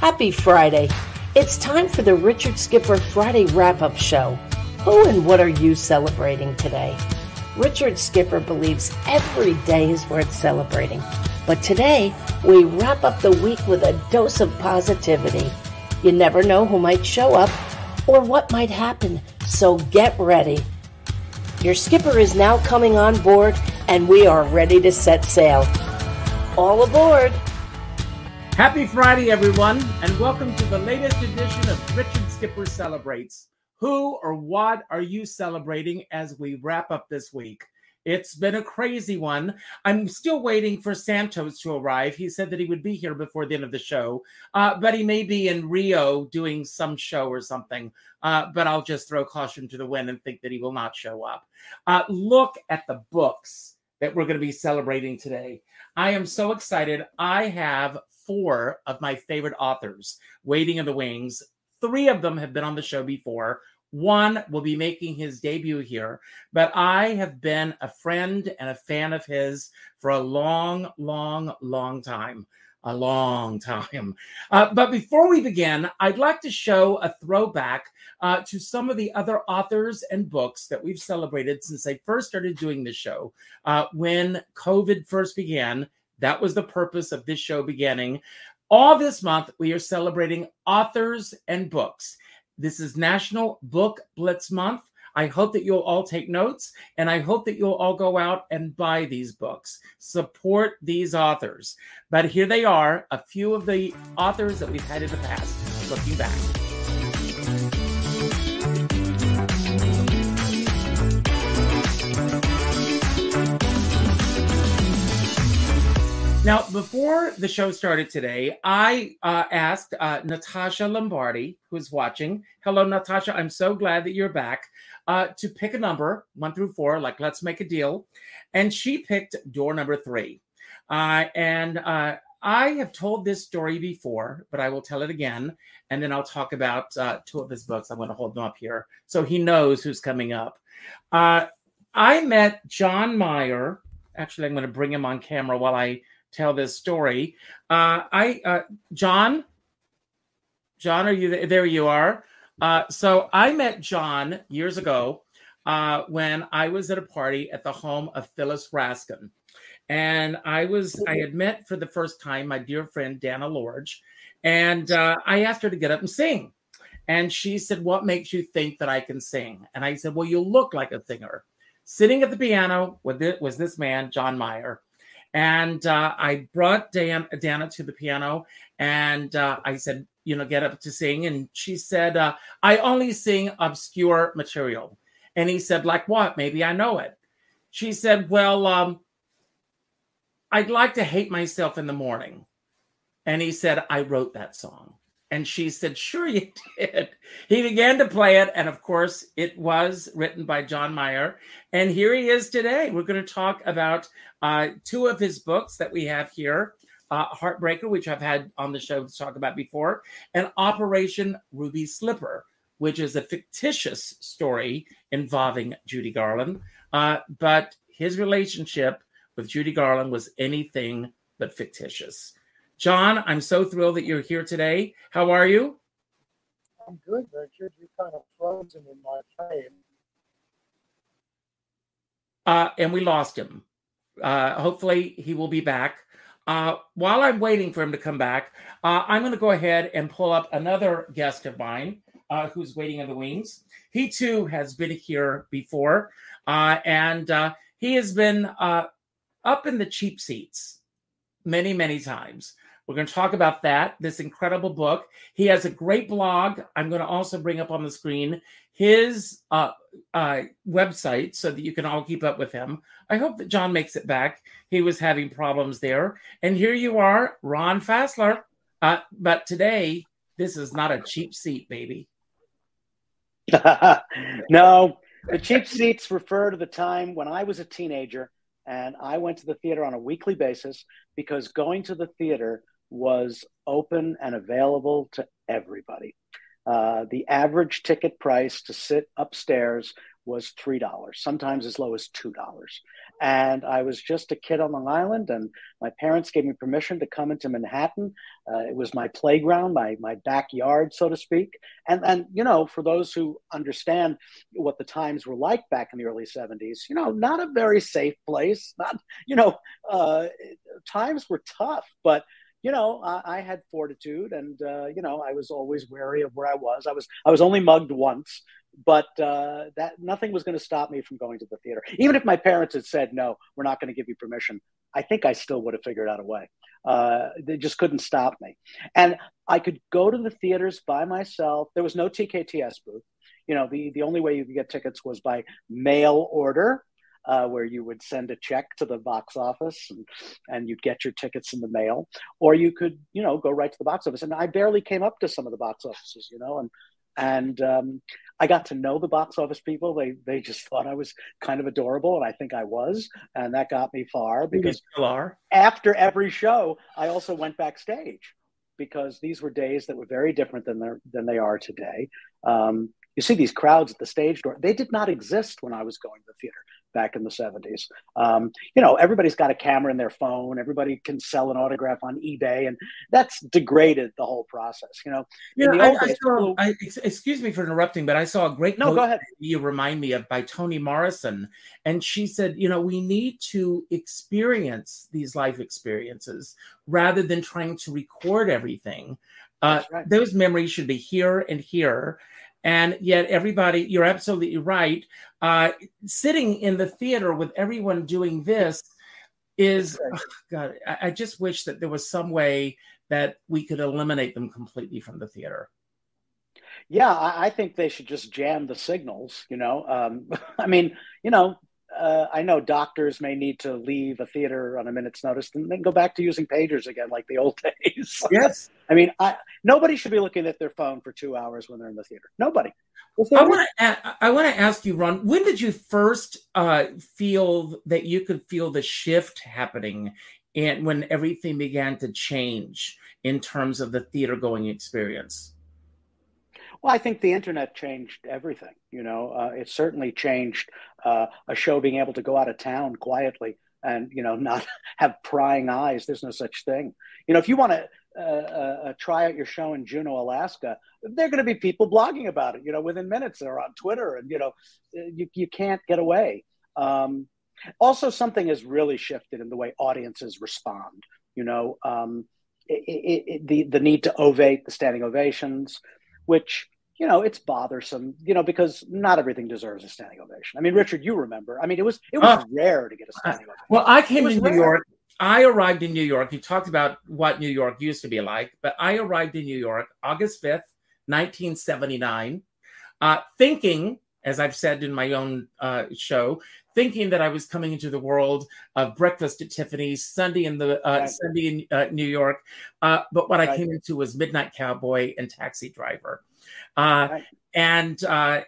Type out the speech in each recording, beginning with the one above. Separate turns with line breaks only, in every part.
Happy Friday. It's time for the Richard Skipper Friday wrap up show. Who and what are you celebrating today? Richard Skipper believes every day is worth celebrating. But today, we wrap up the week with a dose of positivity. You never know who might show up or what might happen, so get ready. Your skipper is now coming on board, and we are ready to set sail. All aboard!
Happy Friday, everyone, and welcome to the latest edition of Richard Skipper Celebrates. Who or what are you celebrating as we wrap up this week? It's been a crazy one. I'm still waiting for Santos to arrive. He said that he would be here before the end of the show, uh, but he may be in Rio doing some show or something. Uh, but I'll just throw caution to the wind and think that he will not show up. Uh, look at the books that we're going to be celebrating today. I am so excited. I have four of my favorite authors waiting in the wings. Three of them have been on the show before. One will be making his debut here, but I have been a friend and a fan of his for a long, long, long time. A long time. Uh, but before we begin, I'd like to show a throwback uh, to some of the other authors and books that we've celebrated since I first started doing this show. Uh, when COVID first began, that was the purpose of this show beginning. All this month, we are celebrating authors and books. This is National Book Blitz Month. I hope that you'll all take notes and I hope that you'll all go out and buy these books. Support these authors. But here they are, a few of the authors that we've had in the past. Looking back. Now, before the show started today, I uh, asked uh, Natasha Lombardi, who's watching. Hello, Natasha. I'm so glad that you're back. Uh, to pick a number, one through four, like let's make a deal. And she picked door number three. Uh, and uh, I have told this story before, but I will tell it again. And then I'll talk about uh, two of his books. I'm going to hold them up here so he knows who's coming up. I met John Meyer. Actually, I'm going to bring him on camera while I tell this story. Uh, I, uh, John, John, are you there? there you are. Uh, so I met John years ago uh, when I was at a party at the home of Phyllis Raskin. And I was, I had met for the first time my dear friend Dana Lorge. And uh, I asked her to get up and sing. And she said, What makes you think that I can sing? And I said, Well, you look like a singer. Sitting at the piano with it was this man, John Meyer. And uh, I brought Dan, Dana to the piano and uh, I said, you know, get up to sing. And she said, uh, I only sing obscure material. And he said, like what? Maybe I know it. She said, well, um, I'd like to hate myself in the morning. And he said, I wrote that song. And she said, Sure, you did. He began to play it. And of course, it was written by John Meyer. And here he is today. We're going to talk about uh, two of his books that we have here uh, Heartbreaker, which I've had on the show to talk about before, and Operation Ruby Slipper, which is a fictitious story involving Judy Garland. Uh, but his relationship with Judy Garland was anything but fictitious. John, I'm so thrilled that you're here today. How are you?
I'm good, Richard. You're kind of frozen in my frame.
Uh, and we lost him. Uh, hopefully, he will be back. Uh, while I'm waiting for him to come back, uh, I'm going to go ahead and pull up another guest of mine uh, who's waiting in the wings. He too has been here before, uh, and uh, he has been uh, up in the cheap seats many, many times. We're going to talk about that, this incredible book. He has a great blog. I'm going to also bring up on the screen his uh, uh, website so that you can all keep up with him. I hope that John makes it back. He was having problems there. And here you are, Ron Fassler. Uh, but today, this is not a cheap seat, baby.
no, the cheap seats refer to the time when I was a teenager and I went to the theater on a weekly basis because going to the theater was open and available to everybody. Uh, the average ticket price to sit upstairs was three dollars, sometimes as low as two dollars. And I was just a kid on Long Island, and my parents gave me permission to come into Manhattan. Uh, it was my playground, my my backyard, so to speak. And and you know, for those who understand what the times were like back in the early '70s, you know, not a very safe place. Not you know, uh, times were tough, but you know, I, I had fortitude, and uh, you know, I was always wary of where I was. I was I was only mugged once, but uh, that nothing was going to stop me from going to the theater. Even if my parents had said no, we're not going to give you permission, I think I still would have figured out a way. Uh, they just couldn't stop me, and I could go to the theaters by myself. There was no TKTS booth. You know, the the only way you could get tickets was by mail order uh, where you would send a check to the box office and, and you'd get your tickets in the mail, or you could, you know, go right to the box office. And I barely came up to some of the box offices, you know, and and um, I got to know the box office people. They they just thought I was kind of adorable, and I think I was, and that got me far because after every show, I also went backstage because these were days that were very different than they than they are today. Um, you see these crowds at the stage door; they did not exist when I was going to the theater back in the 70s. Um, you know, everybody's got a camera in their phone. Everybody can sell an autograph on eBay, and that's degraded the whole process. You know,
yeah. I, I saw, I, excuse me for interrupting, but I saw a great
no. Go ahead.
You remind me of by Toni Morrison, and she said, you know, we need to experience these life experiences rather than trying to record everything. Uh, right. Those memories should be here and here and yet everybody you're absolutely right. Uh, sitting in the theater with everyone doing this is oh god I, I, just wish that there was some way that we could eliminate them completely from the theater.
Yeah i, I think they should just jam the signals you know? Um, i mean you know uh, I know doctors may need to leave a theater on a minute's notice and then go back to using pagers again, like the old days.
yes.
I mean, I, nobody should be looking at their phone for two hours when they're in the theater. Nobody.
I want to. I want to ask you, Ron. When did you first uh, feel that you could feel the shift happening, and when everything began to change in terms of the theater going experience?
Well, I think the internet changed everything. You know, uh, it certainly changed uh, a show being able to go out of town quietly and you know not have prying eyes. There's no such thing. You know, if you want to uh, uh, uh, try out your show in Juneau, Alaska, there are going to be people blogging about it. You know, within minutes they're on Twitter, and you know, you you can't get away. Um, also, something has really shifted in the way audiences respond. You know, um, it, it, it, the the need to ovate, the standing ovations, which you know it's bothersome you know because not everything deserves a standing ovation. I mean richard you remember. I mean it was it was uh, rare to get a standing ovation.
well i came to new rare. york. I arrived in new york. You talked about what new york used to be like but i arrived in new york august 5th 1979 uh, thinking as i've said in my own uh, show thinking that i was coming into the world of breakfast at tiffany's sunday in the uh, right. sunday in uh, new york uh, but what right. i came into was midnight cowboy and taxi driver uh, right. And uh,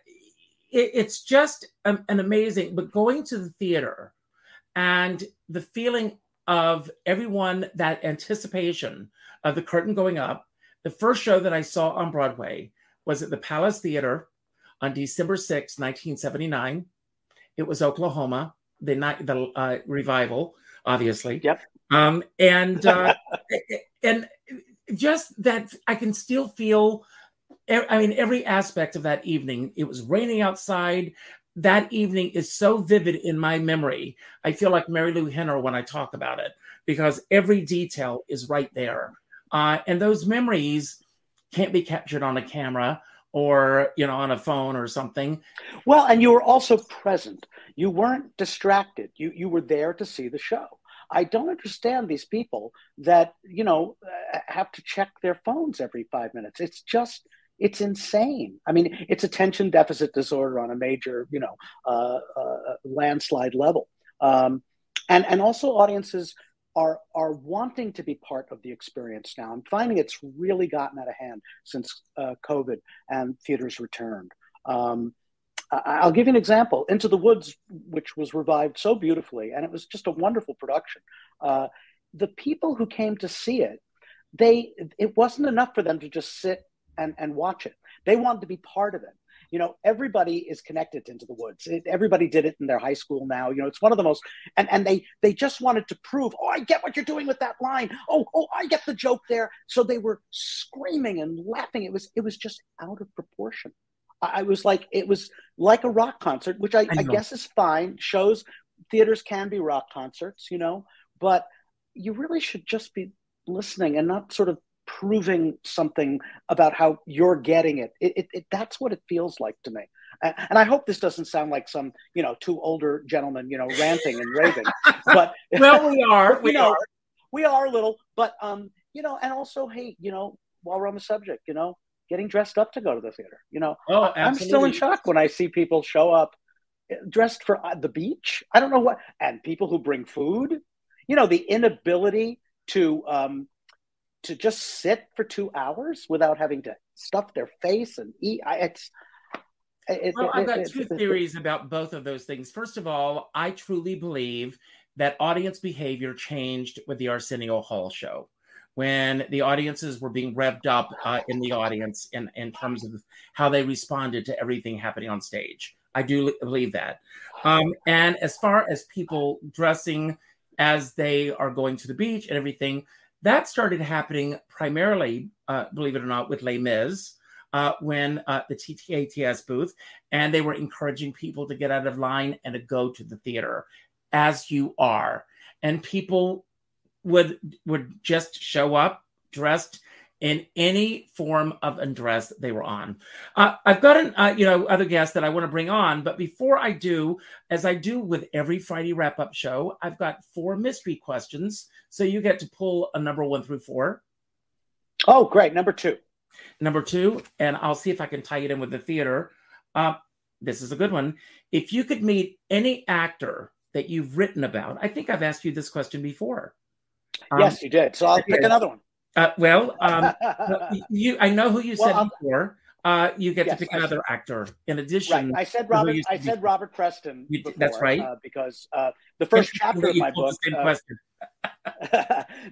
it, it's just an, an amazing, but going to the theater and the feeling of everyone, that anticipation of the curtain going up. The first show that I saw on Broadway was at the Palace Theater on December 6, 1979. It was Oklahoma, the night, the uh, revival, obviously.
Yep.
Um, and uh, and just that I can still feel I mean, every aspect of that evening. It was raining outside. That evening is so vivid in my memory. I feel like Marilu Henner when I talk about it because every detail is right there. Uh, and those memories can't be captured on a camera or you know on a phone or something.
Well and you were also present. You weren't distracted. You you were there to see the show. I don't understand these people that you know have to check their phones every 5 minutes. It's just it's insane. I mean, it's attention deficit disorder on a major, you know, uh, uh, landslide level. Um, and and also audiences are are wanting to be part of the experience now. I'm finding it's really gotten out of hand since uh, COVID and theaters returned. Um, I'll give you an example. Into the Woods, which was revived so beautifully, and it was just a wonderful production. Uh, the people who came to see it, they it wasn't enough for them to just sit and, and watch it. They wanted to be part of it. You know, everybody is connected into the woods. It, everybody did it in their high school now. You know, it's one of the most and and they they just wanted to prove, oh, I get what you're doing with that line. Oh, oh, I get the joke there. So they were screaming and laughing. It was it was just out of proportion. I was like, it was like a rock concert, which I, I, I guess is fine. Shows theaters can be rock concerts, you know, but you really should just be listening and not sort of proving something about how you're getting it. It, it, it. That's what it feels like to me. And I hope this doesn't sound like some, you know, two older gentlemen, you know, ranting and raving. But
well, we are. We
know,
are.
We are a little, but um, you know, and also, hey, you know, while we're on the subject, you know, getting dressed up to go to the theater. You know,
oh,
I'm still in shock when I see people show up dressed for uh, the beach. I don't know what, and people who bring food. You know, the inability to um, to just sit for two hours without having to stuff their face and eat. I, it's
it, well, it, I've got two theories about both of those things. First of all, I truly believe that audience behavior changed with the Arsenio Hall show when the audiences were being revved up uh, in the audience in, in terms of how they responded to everything happening on stage. I do believe that. Um, and as far as people dressing as they are going to the beach and everything, that started happening primarily, uh, believe it or not, with Les Mis. Uh, when uh, the TKTS booth, and they were encouraging people to get out of line and to go to the theater as you are. And people would would just show up dressed in any form of undress they were on. Uh, I've got an uh, you know other guests that I want to bring on, but before I do, as I do with every Friday wrap up show, I've got four mystery questions. So you get to pull a number one through four.
Oh, great! Number two.
Number two, and I'll see if I can tie it in with the theater. Uh, this is a good one. If you could meet any actor that you've written about, I think I've asked you this question before.
Um, yes, you did. So I'll pick another one.
Uh, well, um, you, I know who you well, said um, before. Uh, you get yes, to pick another actor in addition.
Right. I said Robert. I said be, Robert Preston.
Before, that's right.
Uh, because uh, the first chapter of my book.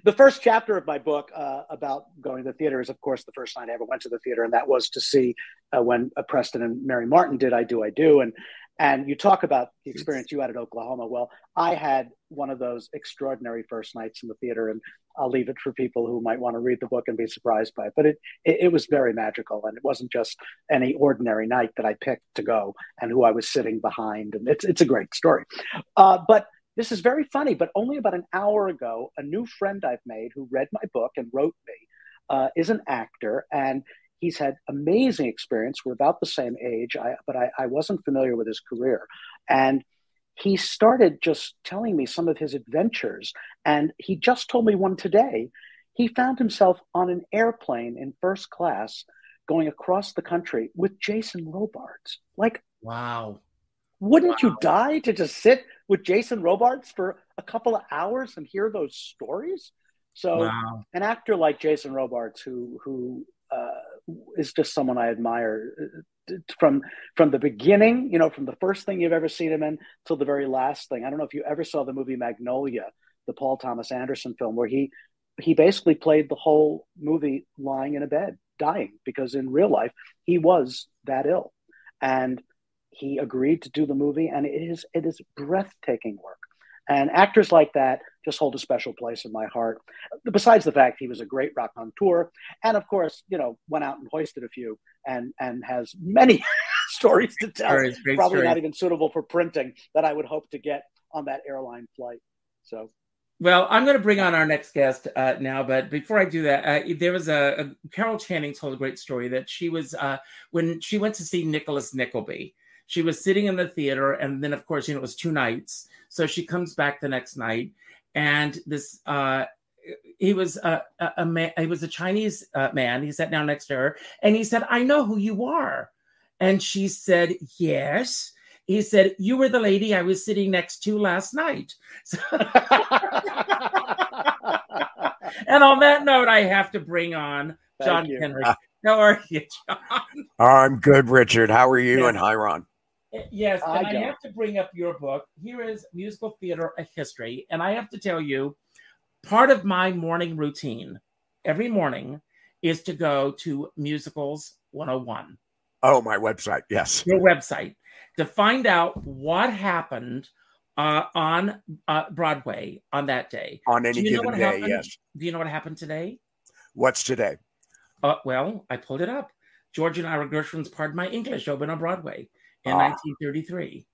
the first chapter of my book uh, about going to the theater is, of course, the first night I ever went to the theater, and that was to see uh, when uh, Preston and Mary Martin did "I Do, I Do," and and you talk about the experience you had at Oklahoma. Well, I had one of those extraordinary first nights in the theater, and I'll leave it for people who might want to read the book and be surprised by it. But it, it, it was very magical, and it wasn't just any ordinary night that I picked to go and who I was sitting behind. And it's it's a great story. Uh, but this is very funny. But only about an hour ago, a new friend I've made who read my book and wrote me uh, is an actor, and he's had amazing experience. We're about the same age, I, but I, I wasn't familiar with his career. And he started just telling me some of his adventures. And he just told me one today. He found himself on an airplane in first class going across the country with Jason Robards. Like,
wow.
Wouldn't wow. you die to just sit with Jason Robards for a couple of hours and hear those stories? So, wow. an actor like Jason Robards, who who uh, is just someone I admire uh, from from the beginning. You know, from the first thing you've ever seen him in till the very last thing. I don't know if you ever saw the movie Magnolia, the Paul Thomas Anderson film, where he he basically played the whole movie lying in a bed, dying because in real life he was that ill, and he agreed to do the movie, and it is it is breathtaking work. And actors like that just hold a special place in my heart. Besides the fact he was a great raconteur, and of course, you know, went out and hoisted a few, and and has many stories to tell. Stories, Probably stories. not even suitable for printing that I would hope to get on that airline flight. So.
Well, I'm going to bring on our next guest uh, now, but before I do that, uh, there was a, a, Carol Channing told a great story that she was uh, when she went to see Nicholas Nickleby. She was sitting in the theater, and then of course, you know, it was two nights, so she comes back the next night, and this uh, he was a, a, a, man. He was a Chinese uh, man. He sat down next to her, and he said, "I know who you are." And she said, "Yes." He said, "You were the lady I was sitting next to last night." and on that note, I have to bring on John Kenrick. How are you, John?
I'm good, Richard. How are you? And hi, Ron.
Yes, and I, I have to bring up your book. Here is Musical Theater a History. And I have to tell you, part of my morning routine every morning is to go to Musicals 101.
Oh, my website. Yes.
Your website to find out what happened uh, on uh, Broadway on that day.
On any
Do you know
given day,
happened?
yes.
Do you know what happened today?
What's today?
Uh, well, I pulled it up. George and Ira Gershwin's Pardon My English opened on Broadway in
Ah.
1933.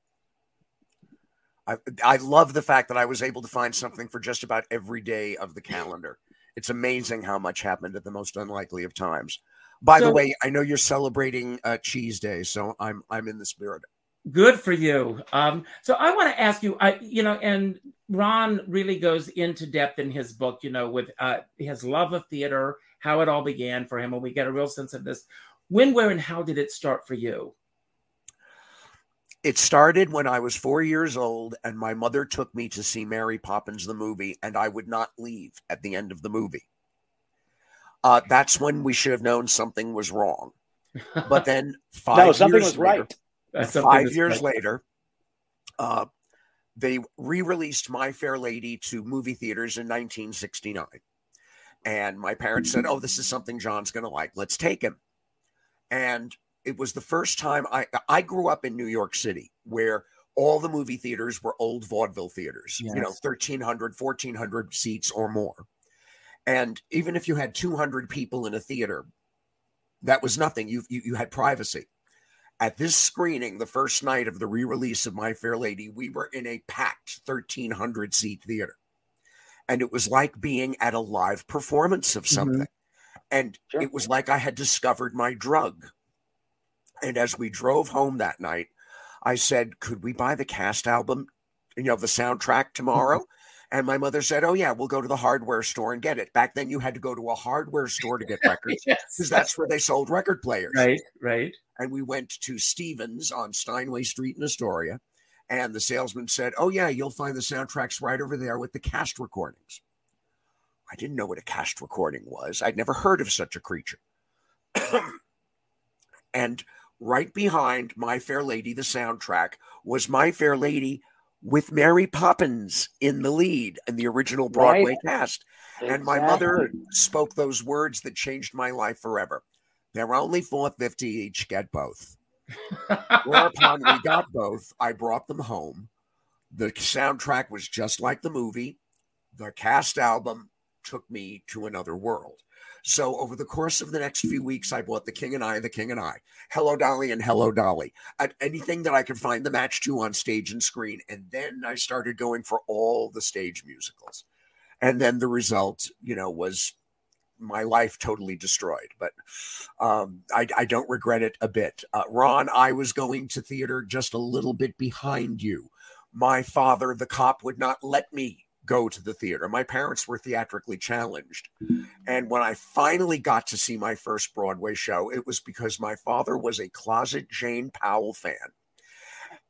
I, I love the fact that I was able to find something for just about every day of the calendar. It's amazing how much happened at the most unlikely of times. By the way, I know you're celebrating uh, Cheese Day, so I'm I'm in the spirit.
Good for you. Um, so I want to ask you, I, you know, and Ron really goes into depth in his book, you know, with uh, his love of theater, how it all began for him, and we get a real sense of this. When, where, and how did it start for you?
It started when I was four years old, and my mother took me to see Mary Poppins the movie, and I would not leave at the end of the movie. Uh, that's when we should have known something was wrong. But then five
no, something
years
was
later-
right.
That's
five years
right.
later, uh, they re-released My Fair Lady to movie theaters in 1969, and my parents said, "Oh, this is something John's going to like. Let's take him." And it was the first time I I grew up in New York City, where all the movie theaters were old vaudeville theaters, you know,
Yes.
1,300, 1,400 seats or more. And even if you had 200 people in a theater, that was nothing. You, you, you had privacy. At this screening, the first night of the re release of My Fair Lady, we were in a packed 1,300 seat theater. And it was like being at a live performance of
Mhm.
something. And
Sure.
it was like I had discovered my drug. And as we drove home that night, I said, Could we buy the cast album, you know, the soundtrack tomorrow? Mm-hmm. And my mother said, Oh, yeah, we'll go to the hardware store and get it. Back then, you had to go to a hardware store to get records
Yes.
because that's where they sold record players.
right, right.
And we went to Stevens on Steinway Street in Astoria. And the salesman said, Oh, yeah, you'll find the soundtracks right over there with the cast recordings. I didn't know what a cast recording was. I'd never heard of such a creature. and right behind My Fair Lady, the soundtrack, was My Fair Lady with Mary Poppins in the lead in the original Broadway
Right.
cast. And my mother spoke those words that changed my life forever. They're only four fifty each. Get both. Whereupon we got both. I brought them home. The soundtrack was just like the movie. The cast album took me to another world. So over the course of the next few weeks, I bought The King and I, The King and I, Hello Dolly, and Hello Dolly. Anything that I could find the match to on stage and screen. And then I started going for all the stage musicals. And then the result, you know, was my life totally destroyed. But um, I, I don't regret it a bit. Uh, Ron, I was going to theater just a little bit behind you. My father, the cop, would not let me go to the theater. My parents were theatrically challenged. Mm. And when I finally got to see my first Broadway show, it was because my father was a closet Jane Powell fan.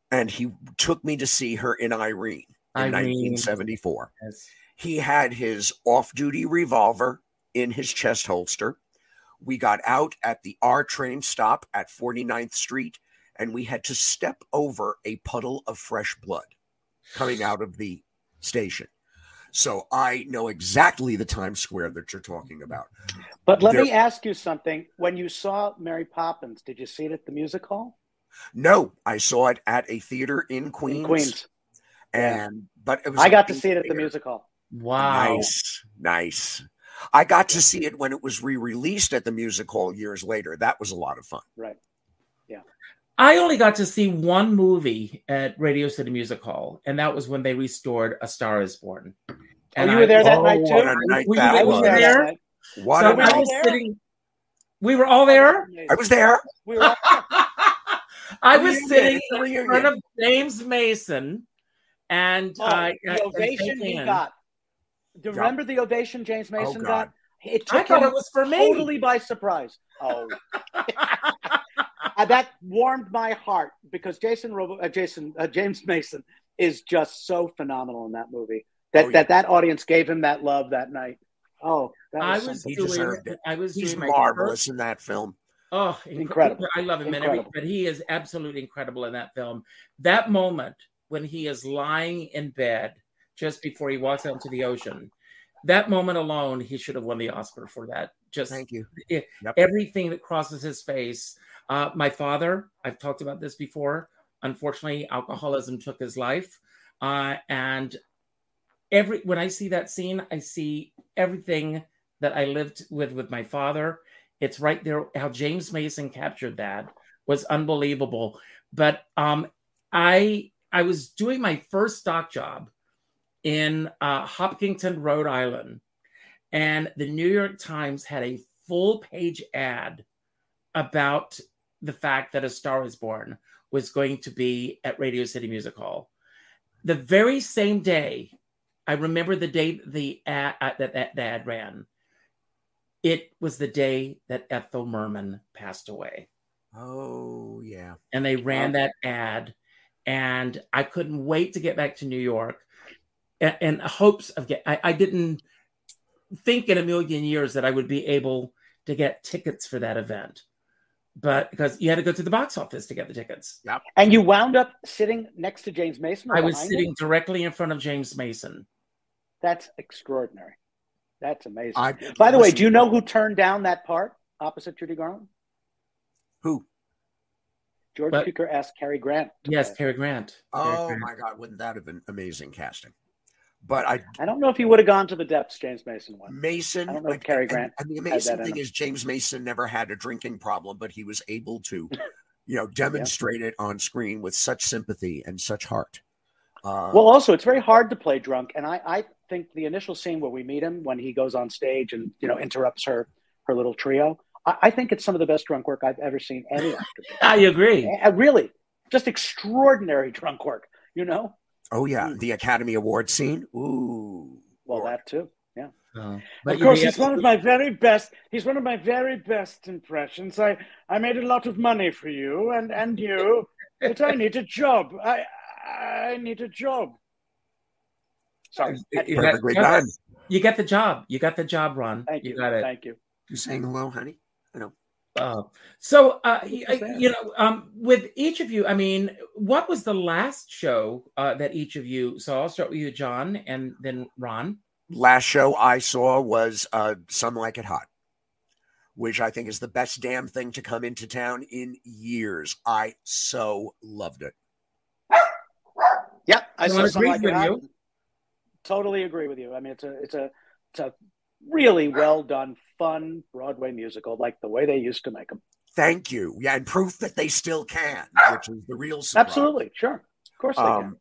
And he took me to see her in Irene in
Irene.
1974
Yes.
he had his off-duty revolver in his chest holster. We got out at the R train stop at 49th Street and we had to step over a puddle of fresh blood coming out of the station. So I know exactly the Times Square that you're talking about.
But let
There-
me ask you something. When you saw Mary Poppins, did you see it at the music hall?
No, I saw it at a theater in Queens.
In Queens.
And but it was
I
a
got to see it at the music hall.
Wow.
Nice, nice. I got to see it when it was re-released at the music hall years later. That was a lot of fun.
Right.
I only got to see one movie at Radio City Music Hall, and that was when they restored A Star Is Born. And
Oh, you were there that
Oh,
night too?
a night
Were you
that
there?
was
was.
there that
there?
night.
What
so
we
I
were
night.
was
there?
sitting. We were all there.
I was there.
We were
I was sitting in front of James Mason, and
Oh,
uh,
the
and
ovation he got. Do you
Yeah.
remember the ovation James
Oh,
Mason
God.
got? It
I thought
him
it was for me.
totally by surprise. Oh, Uh, that warmed my heart because Jason Robo, uh, Jason uh, James Mason is just so phenomenal in that movie. That
Oh, yeah.
that that audience gave him that love that night. Oh, that
I
was,
was
something.
He
doing.
deserved it.
I was
He's
doing my
marvelous
first-
in that film.
Oh, incredible!
Incredible.
I love him, and every,
Incredible.
but he is absolutely incredible in that film. That moment when he is lying in bed just before he walks out into the ocean, that moment alone, he should have won the Oscar for that Just
Thank you.
it-
Yep.
everything that crosses his face. Uh, my father, I've talked about this before. Unfortunately, alcoholism took his life, uh, and every when I see that scene, I see everything that I lived with with my father. It's right there. How James Mason captured that was unbelievable. But um, I I was doing my first stock job in uh, Hopkinton, Rhode Island, and the New York Times had a full page ad about the fact that A Star Is Born was going to be at Radio City Music Hall. The very same day, I remember the day the ad, uh, that, that the ad ran. It was the day that Ethel Merman passed away
Oh yeah.
and they ran
Wow.
that ad and i couldn't wait to get back to new york and, and hopes of get I, I didn't think in a million years that i would be able to get tickets for that event but because you had to go to the box office to get the tickets
And you wound up sitting next to James Mason.
i was sitting
him?
directly in front of james mason
That's extraordinary. That's amazing.
I,
By the way, do you know who turned down that part opposite Judy Garland?
who?
George
But-
Cukor asked Cary Grant.
yes
play.
Cary grant Cary
Oh
Grant.
my God, wouldn't that have been amazing casting? But I
I don't know if he would have gone to the depths James Mason went.
Mason.
I don't know if Cary Grant
And, and the amazing thing is, James Mason never had a drinking problem, but he was able to, you know, demonstrate it on screen with such sympathy and such heart. Uh,
Well, also, it's very hard to play drunk, and I, I think the initial scene where we meet him when he goes on stage and you know interrupts her her little trio, I, I think it's some of the best drunk work I've ever seen any actor.
i agree
Uh, really, just extraordinary drunk work. You know,
oh yeah,
Mm.
the Academy Award scene. Ooh.
well that too.
Oh.
of course,
you
he's
have-
one of my very best. He's one of my very best impressions. I, I made a lot of money for you and, and you, but I need a job. I I need a job.
Sorry,
you- you
Perfectly
got-
done.
you got the job you got the job ron
thank you,
you got it
thank you.
You saying hello, honey?
Uh, so, uh, y-
was that?
you know, um, with each of you, I mean, what was the last show uh, that each of you saw? I'll start with you, John, and then Ron.
Last show I saw was uh, Some Like It Hot, which I think is the best damn thing to come into town in years. I so loved it.
Yeah, I
No
saw
one
like
with
that.
you.
Totally agree with you. I mean, it's a it's a it's a really well done, fun Broadway musical, like the way they used to make them.
Thank you. Yeah, and proof that they still can, which is the real surprise.
Absolutely, sure, of course they
Um,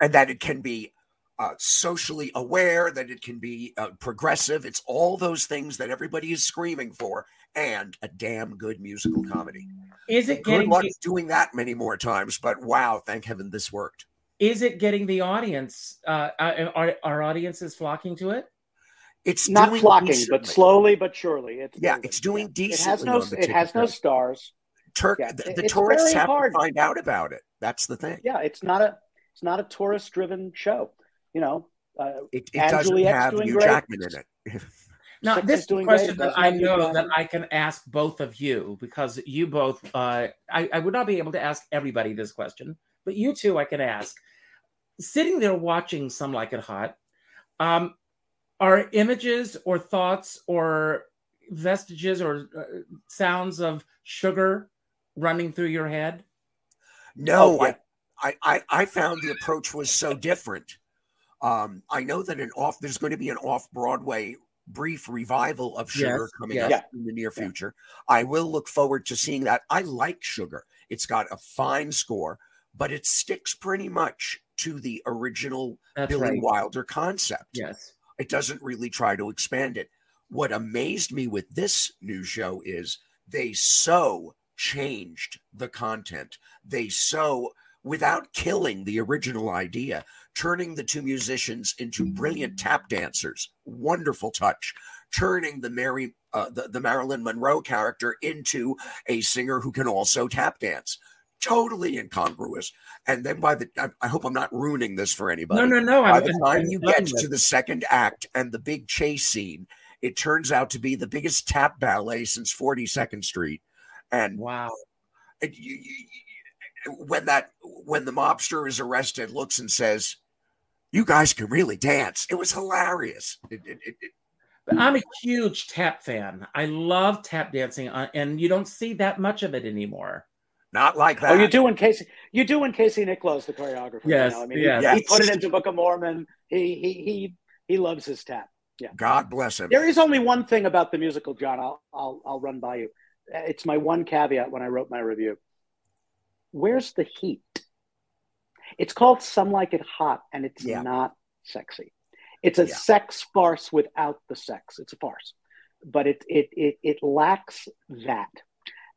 and that it can be uh, socially aware, that it can be uh, progressive. It's all those things that everybody is screaming for, and a damn good musical comedy.
Is it
Good
getting
luck
the,
doing that many more times, but wow, thank heaven this worked.
is it getting the audience? Uh, uh, are our audiences flocking to it?
It's.
Not flocking,
decently.
but slowly but surely. It's
Yeah,
moving.
it's doing
It has
decently
no it has no stars.
Turk,
Yeah,
the, the tourists have
hard.
to find out about it. That's the thing.
Yeah, it's not a it's not a tourist driven show. You know, uh,
It, it doesn't
Juliet's
have
doing
Hugh
great.
Jackman in it.
Now,
Six
this
is
is a
doing
question
great.
that I know
have
that I can ask both of you because you both, uh, I, I would not be able to ask everybody this question, but you two I can ask. Sitting there watching Some Like It Hot, um, are images or thoughts or vestiges or uh, sounds of sugar running through your head?
No,
Oh, yeah.
I, I, I found the approach was so different. Um, I know that an off there's going to be an off Broadway brief revival of Sugar
Yes,
coming
yes.
up in the near future. I will look forward to seeing that. I like Sugar. It's got a fine score, but it sticks pretty much to the original
That's
Billy
right.
Wilder concept.
Yes.
It doesn't really try to expand it. What amazed me with this new show is they so changed the content. They so, without killing the original idea, turning the two musicians into brilliant tap dancers. Wonderful touch. Turning the Mary, uh, the, the Marilyn Monroe character into a singer who can also tap dance. Totally incongruous. And then by the, I, I hope I'm not ruining this for anybody
No, no, no.
by
I'm-
the
I'm-
time you get to the second act and the big chase scene, it turns out to be the biggest tap ballet since 42nd Street. And
Wow.
it- you, you, you- when that when the mobster is arrested, looks and says, "You guys can really dance." It was hilarious. It, it, it, it-
I'm a huge tap fan. I love tap dancing, uh, and you don't see that much of it anymore.
Not like that.
Oh, you do when Casey. You do when Casey Nicholaw, the choreographer. you
Yes,
know? I mean,
yes.
he, he put it into Book of Mormon. He he he he loves his tap. Yeah.
God bless him.
There is only one thing about the musical, John. I'll I'll I'll run by you. It's my one caveat when I wrote my review. Where's the heat? It's called Some Like It Hot, and it's
Yeah.
not sexy. It's a
Yeah.
sex farce without the sex. It's a farce, but it it it, it lacks that,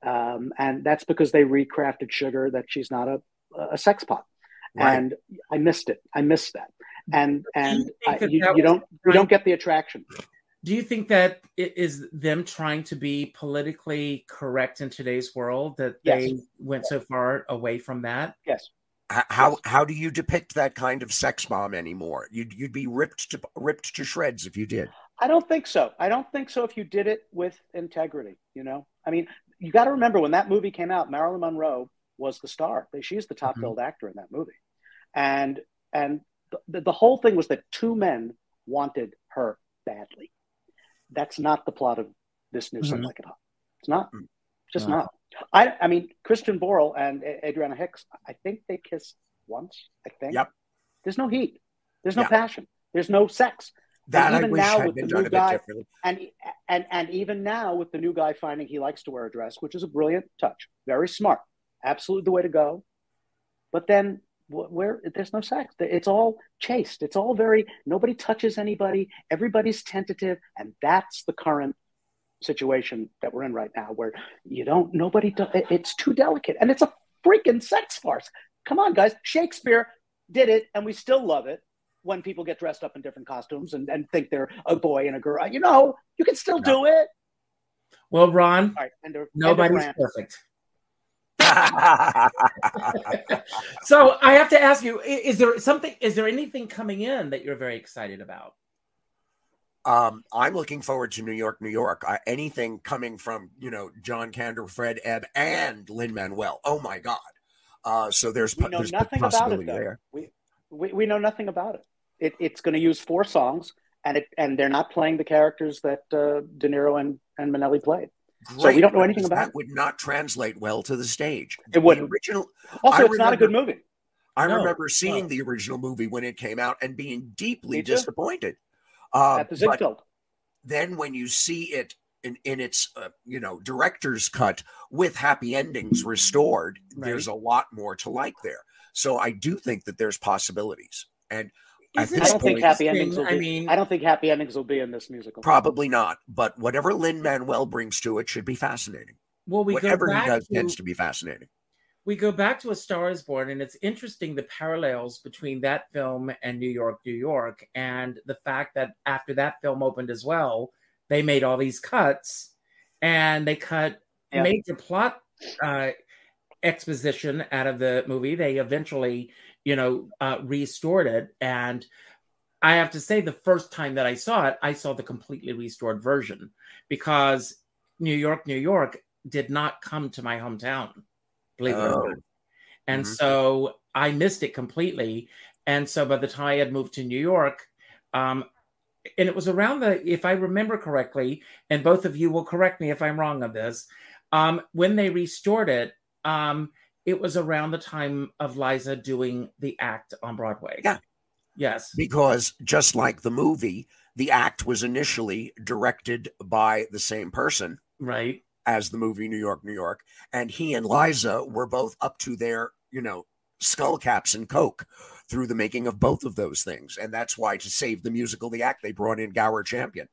um, and that's because they recrafted Sugar that she's not a a sex pot,
Right.
and I missed it. I missed that, and and
think
I,
that
you,
that
you don't you don't get the attraction.
Do you think that it is them trying to be politically correct in today's world that
Yes.
they went so far away from that?
Yes.
How how do you depict that kind of sex bomb anymore? You'd you'd be ripped to ripped to shreds if you did.
I don't think so. I don't think so if you did it with integrity, you know? I mean, you got to remember when that movie came out, Marilyn Monroe was the star. She's the top
Mhm.
billed actor in that movie. And and the, the whole thing was that two men wanted her badly. That's not the plot of this new Some
Mhm.
Like It Hot. It's not.
Mm.
Just
No.
not. I I mean, Christian Borle and Adrianna Hicks, I think they kissed once, I think.
Yep.
There's no heat. There's no
Yeah.
passion. There's no sex.
That I
even
wish
now with
been
the new
a bit
guy-
differently.
and and and even now with the new guy finding he likes to wear a dress which is a brilliant touch. Very smart. Absolutely the way to go. But then where there's no sex. It's all chaste. It's all very nobody touches anybody. Everybody's tentative. And that's the current situation that we're in right now where you don't nobody do, it's too delicate. And it's a freaking sex farce. Come on guys. Shakespeare did it and we still love it when people get dressed up in different costumes and, and think they're a boy and a girl you know you can still do it
Well, Ron,
all right end of,
nobody's
rant.
perfect. So I have to ask you: Is there something? Is there anything coming in that you're very excited about?
um, I'm looking forward to New York, New York. Uh, anything coming from you know John Kander, Fred Ebb, and Lin Manuel. Oh my God! Uh, so there's
we know
there's
nothing about it though
there.
we, we, we know nothing about it, it it's going to use four songs and it and they're not playing the characters that uh, de niro and, and Minnelli played So we don't know anything about
that
it.
would not translate well to the stage.
It
The
wouldn't.
original.
also
I
it's not a good movie
I
No,
remember seeing
no.
the original movie when it came out and being deeply disappointed. Uh,
at the
but
Ziegfeld.
then when you see it in, in its uh, you know director's cut with happy endings restored,
Right.
there's a lot more to like there. So I do think that there's possibilities, and At this
I don't think
point-
happy endings will
I
be.
mean,
I don't think happy endings will be in this musical.
probably not. But whatever Lin Manuel brings to it should be fascinating.
well, we
Whatever
go
he
back
does
to,
tends to be fascinating.
we go back to A Star Is Born, and it's interesting the parallels between that film and New York, New York, and the fact that after that film opened as well, they made all these cuts, and they cut
Yeah.
major plot uh, exposition out of the movie. They eventually, you know, uh, restored it, and I have to say, the first time that I saw it, I saw the completely restored version because New York, New York did not come to my hometown, believe it
Oh.
or not. And
Mhm.
so I missed it completely. And so by the time I had moved to New York, um, and it was around the, if I remember correctly, and both of you will correct me if I'm wrong on this, um, when they restored it, um, it was around the time of Liza doing the act on Broadway.
Yeah.
Yes.
because just like the movie, the act was initially directed by the same person
Right.
as the movie New York, New York, and he and Liza were both up to their, you know, skull caps and coke through the making of both of those things, and that's why to save the musical, the act, they brought in Gower Champion,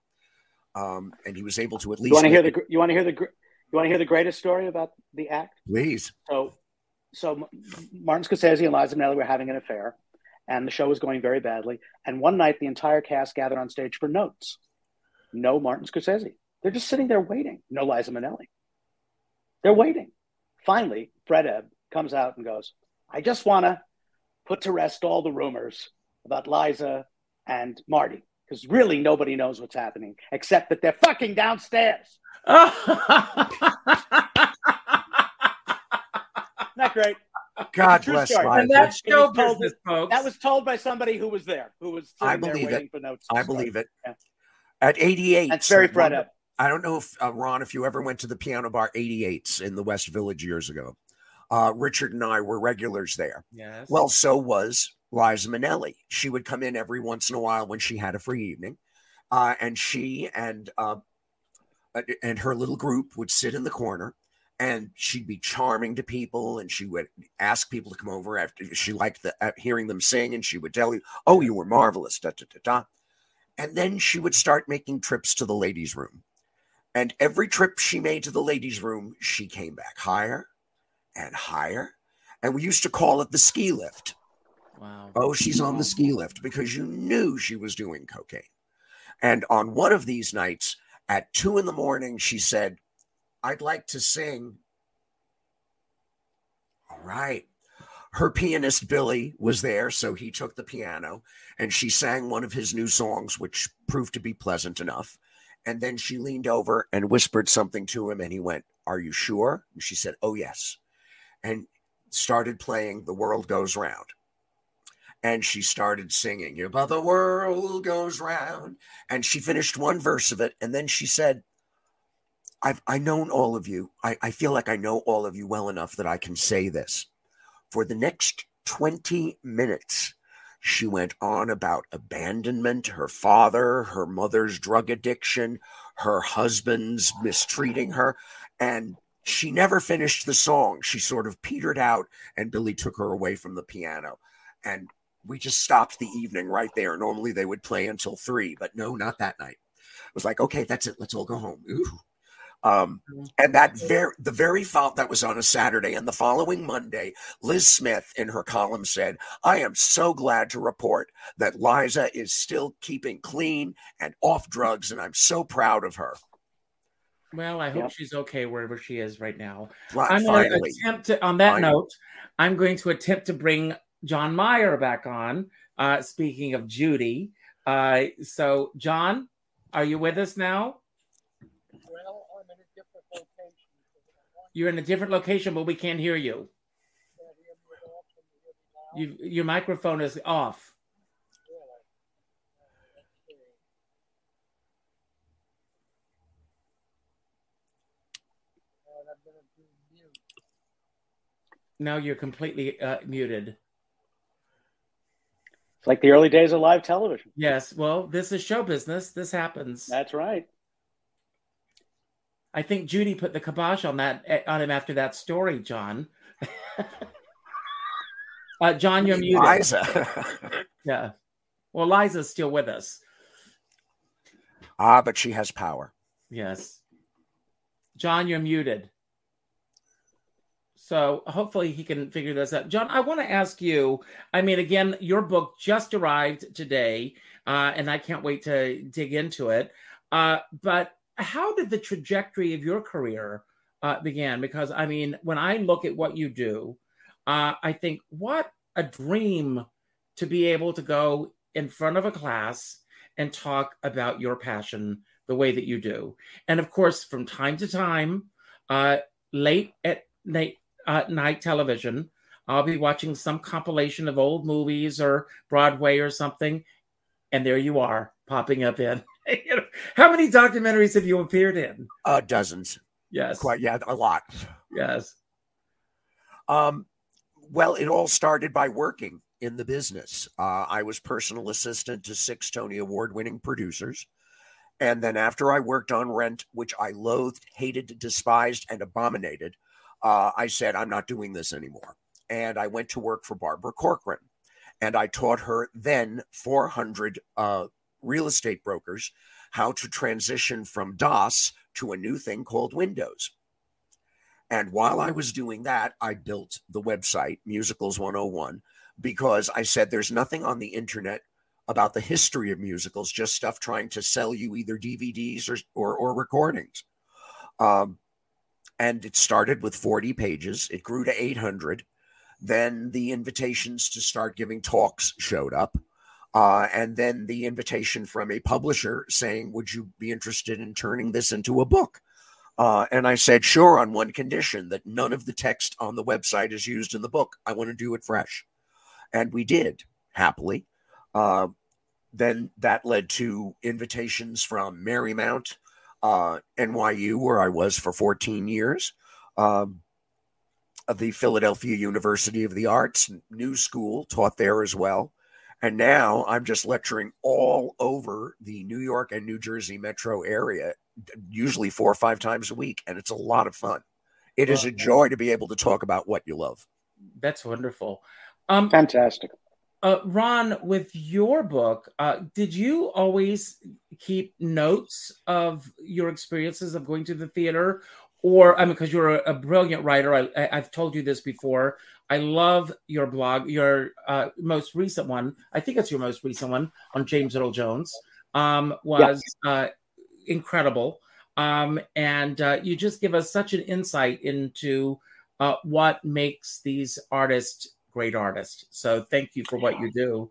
um, and he was able to at least
You want to hear the? You want to hear the? You want to hear the greatest story about the act?
please.
So, so Martin Scorsese and Liza Minnelli were having an affair, and the show was going very badly. And one night, the entire cast gathered on stage for notes. No Martin Scorsese. They're just sitting there waiting. No Liza Minnelli. They're waiting. Finally, Fred Ebb comes out and goes, "I just want to put to rest all the rumors about Liza and Marty." Because really, nobody knows what's happening except that they're fucking downstairs. Isn't great?
God bless
story.
And that's show
was told
business, folks.
That was told by somebody who was there, who was sitting
I
there
believe
waiting
it.
for notes.
I believe it.
Yeah.
At 88.
That's very Fred
Ebb. I don't know if, uh, Ron, if you ever went to the piano bar 88s in the West Village years ago. Uh, Richard and I were regulars there.
Yes.
Well, so was Liza Minnelli. She would come in every once in a while when she had a free evening. Uh, and she and uh, uh and her little group would sit in the corner and she'd be charming to people and she would ask people to come over after she liked the, uh, hearing them sing and she would tell you oh you were marvelous da, da, da, da. and then she would start making trips to the ladies room. And every trip she made to the ladies room she came back higher and higher. And we used to call it the ski lift.
Wow.
Oh she's on the ski lift because you knew she was doing cocaine. And on one of these nights at two in the morning she said I'd like to sing. All right. Her pianist, Billy, was there, so he took the piano and she sang one of his new songs, which proved to be pleasant enough. And then she leaned over and whispered something to him, and he went, Are you sure? And she said, Oh, yes. And started playing The World Goes Round. And she started singing, You But the world goes round. And she finished one verse of it. And then she said, I've I known all of you. I, I feel like I know all of you well enough that I can say this. For the next 20 minutes, she went on about abandonment, her father, her mother's drug addiction, her husband's mistreating her. And she never finished the song. She sort of petered out, and Billy took her away from the piano. And we just stopped the evening right there. Normally they would play until three, but no, not that night. It was like, okay, that's it. Let's all go home. Ooh. Um, mm-hmm. and that very the very fault that was on a Saturday and the following Monday, Liz Smith in her column said, "I am so glad to report that Liza is still keeping clean and off drugs, and I'm so proud of her."
Well, I hope yep. she's okay wherever she is right now.
Right,
I'm going to attempt to, on that finally. note, I'm going to attempt to bring John Meyer back on. Uh, speaking of Judy, uh, so John, are you with us now? You're in a different location, but we can't hear you. you your microphone is off. Now you're completely uh, muted.
It's like the early days of live television.
Yes. Well, this is show business. This happens.
That's right.
I think Judy put the kibosh on that eh, on him after that story, John. uh, John, you're muted.
Liza.
yeah. Well, Liza's still with us.
Ah, but she has power.
Yes. John, you're muted. So hopefully he can figure this out. John, I want to ask you. I mean, again, your book just arrived today, uh, and I can't wait to dig into it. Uh, but how did the trajectory of your career uh, begin? Because I mean, when I look at what you do, uh, I think what a dream to be able to go in front of a class and talk about your passion the way that you do. And of course, from time to time, uh, late at night, uh, night television, I'll be watching some compilation of old movies or Broadway or something, and there you are popping up in. you know, how many documentaries have you appeared in?
Uh, dozens.
Yes.
Quite, yeah, a lot.
Yes.
Um, well, it all started by working in the business. Uh, I was personal assistant to six Tony Award winning producers. And then after I worked on Rent, which I loathed, hated, despised, and abominated, uh, I said, I'm not doing this anymore. And I went to work for Barbara Corcoran. And I taught her then 400 uh, real estate brokers how to transition from DOS to a new thing called Windows. And while I was doing that, I built the website, Musicals 101, because I said there's nothing on the internet about the history of musicals, just stuff trying to sell you either DVDs or, or, or recordings. Um, and it started with 40 pages, it grew to 800. Then the invitations to start giving talks showed up. Uh, and then the invitation from a publisher saying, Would you be interested in turning this into a book? Uh, and I said, Sure, on one condition that none of the text on the website is used in the book. I want to do it fresh. And we did, happily. Uh, then that led to invitations from Marymount, uh, NYU, where I was for 14 years, um, the Philadelphia University of the Arts, New School, taught there as well. And now I'm just lecturing all over the New York and New Jersey metro area, usually four or five times a week. And it's a lot of fun. It is a joy to be able to talk about what you love.
That's wonderful. Um,
Fantastic.
Uh, Ron, with your book, uh, did you always keep notes of your experiences of going to the theater? Or, I mean, because you're a, a, brilliant writer, I, have told you this before. I love your blog, your uh, most recent one. I think it's your most recent one on James Earl Jones. Um, was uh, incredible. Um, and uh, you just give us such an insight into uh, what makes these artists great artists. So thank you for what you do.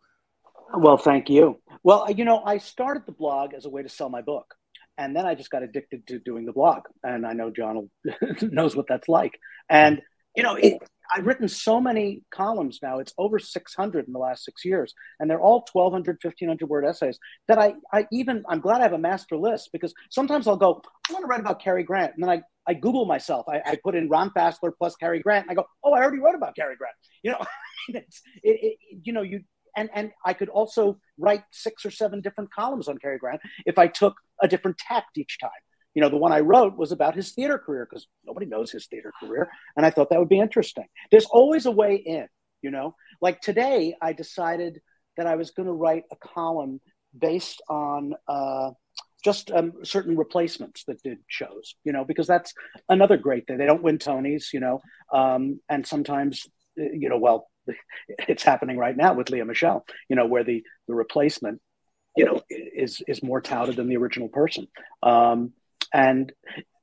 Well, thank you. Well, you know, I started the blog as a way to sell my book. And then I just got addicted to doing the blog. And I know John knows what that's like. And, you know, it, I've written so many columns now. It's over 600 in the last six years. And they're all 1,200, 1,500 word essays that I, I even, I'm glad I have a master list because sometimes I'll go, I want to write about Cary Grant. And then I, I Google myself. I, I put in Ron Fassler plus Cary Grant. And I go, oh, I already wrote about Cary Grant. You know, it, it, you know, you, and, and I could also write six or seven different columns on Cary Grant if I took a different tact each time you know, the one I wrote was about his theater career because nobody knows his theater career. And I thought that would be interesting. There's always a way in, you know, like today I decided that I was going to write a column based on uh, just um, certain replacements that did shows, you know, because that's another great thing. They don't win Tonys, you know, um, and sometimes, uh, you know, well, it's happening right now with Lea Michele, you know, where the the replacement, you know, is is more touted than the original person. Um, and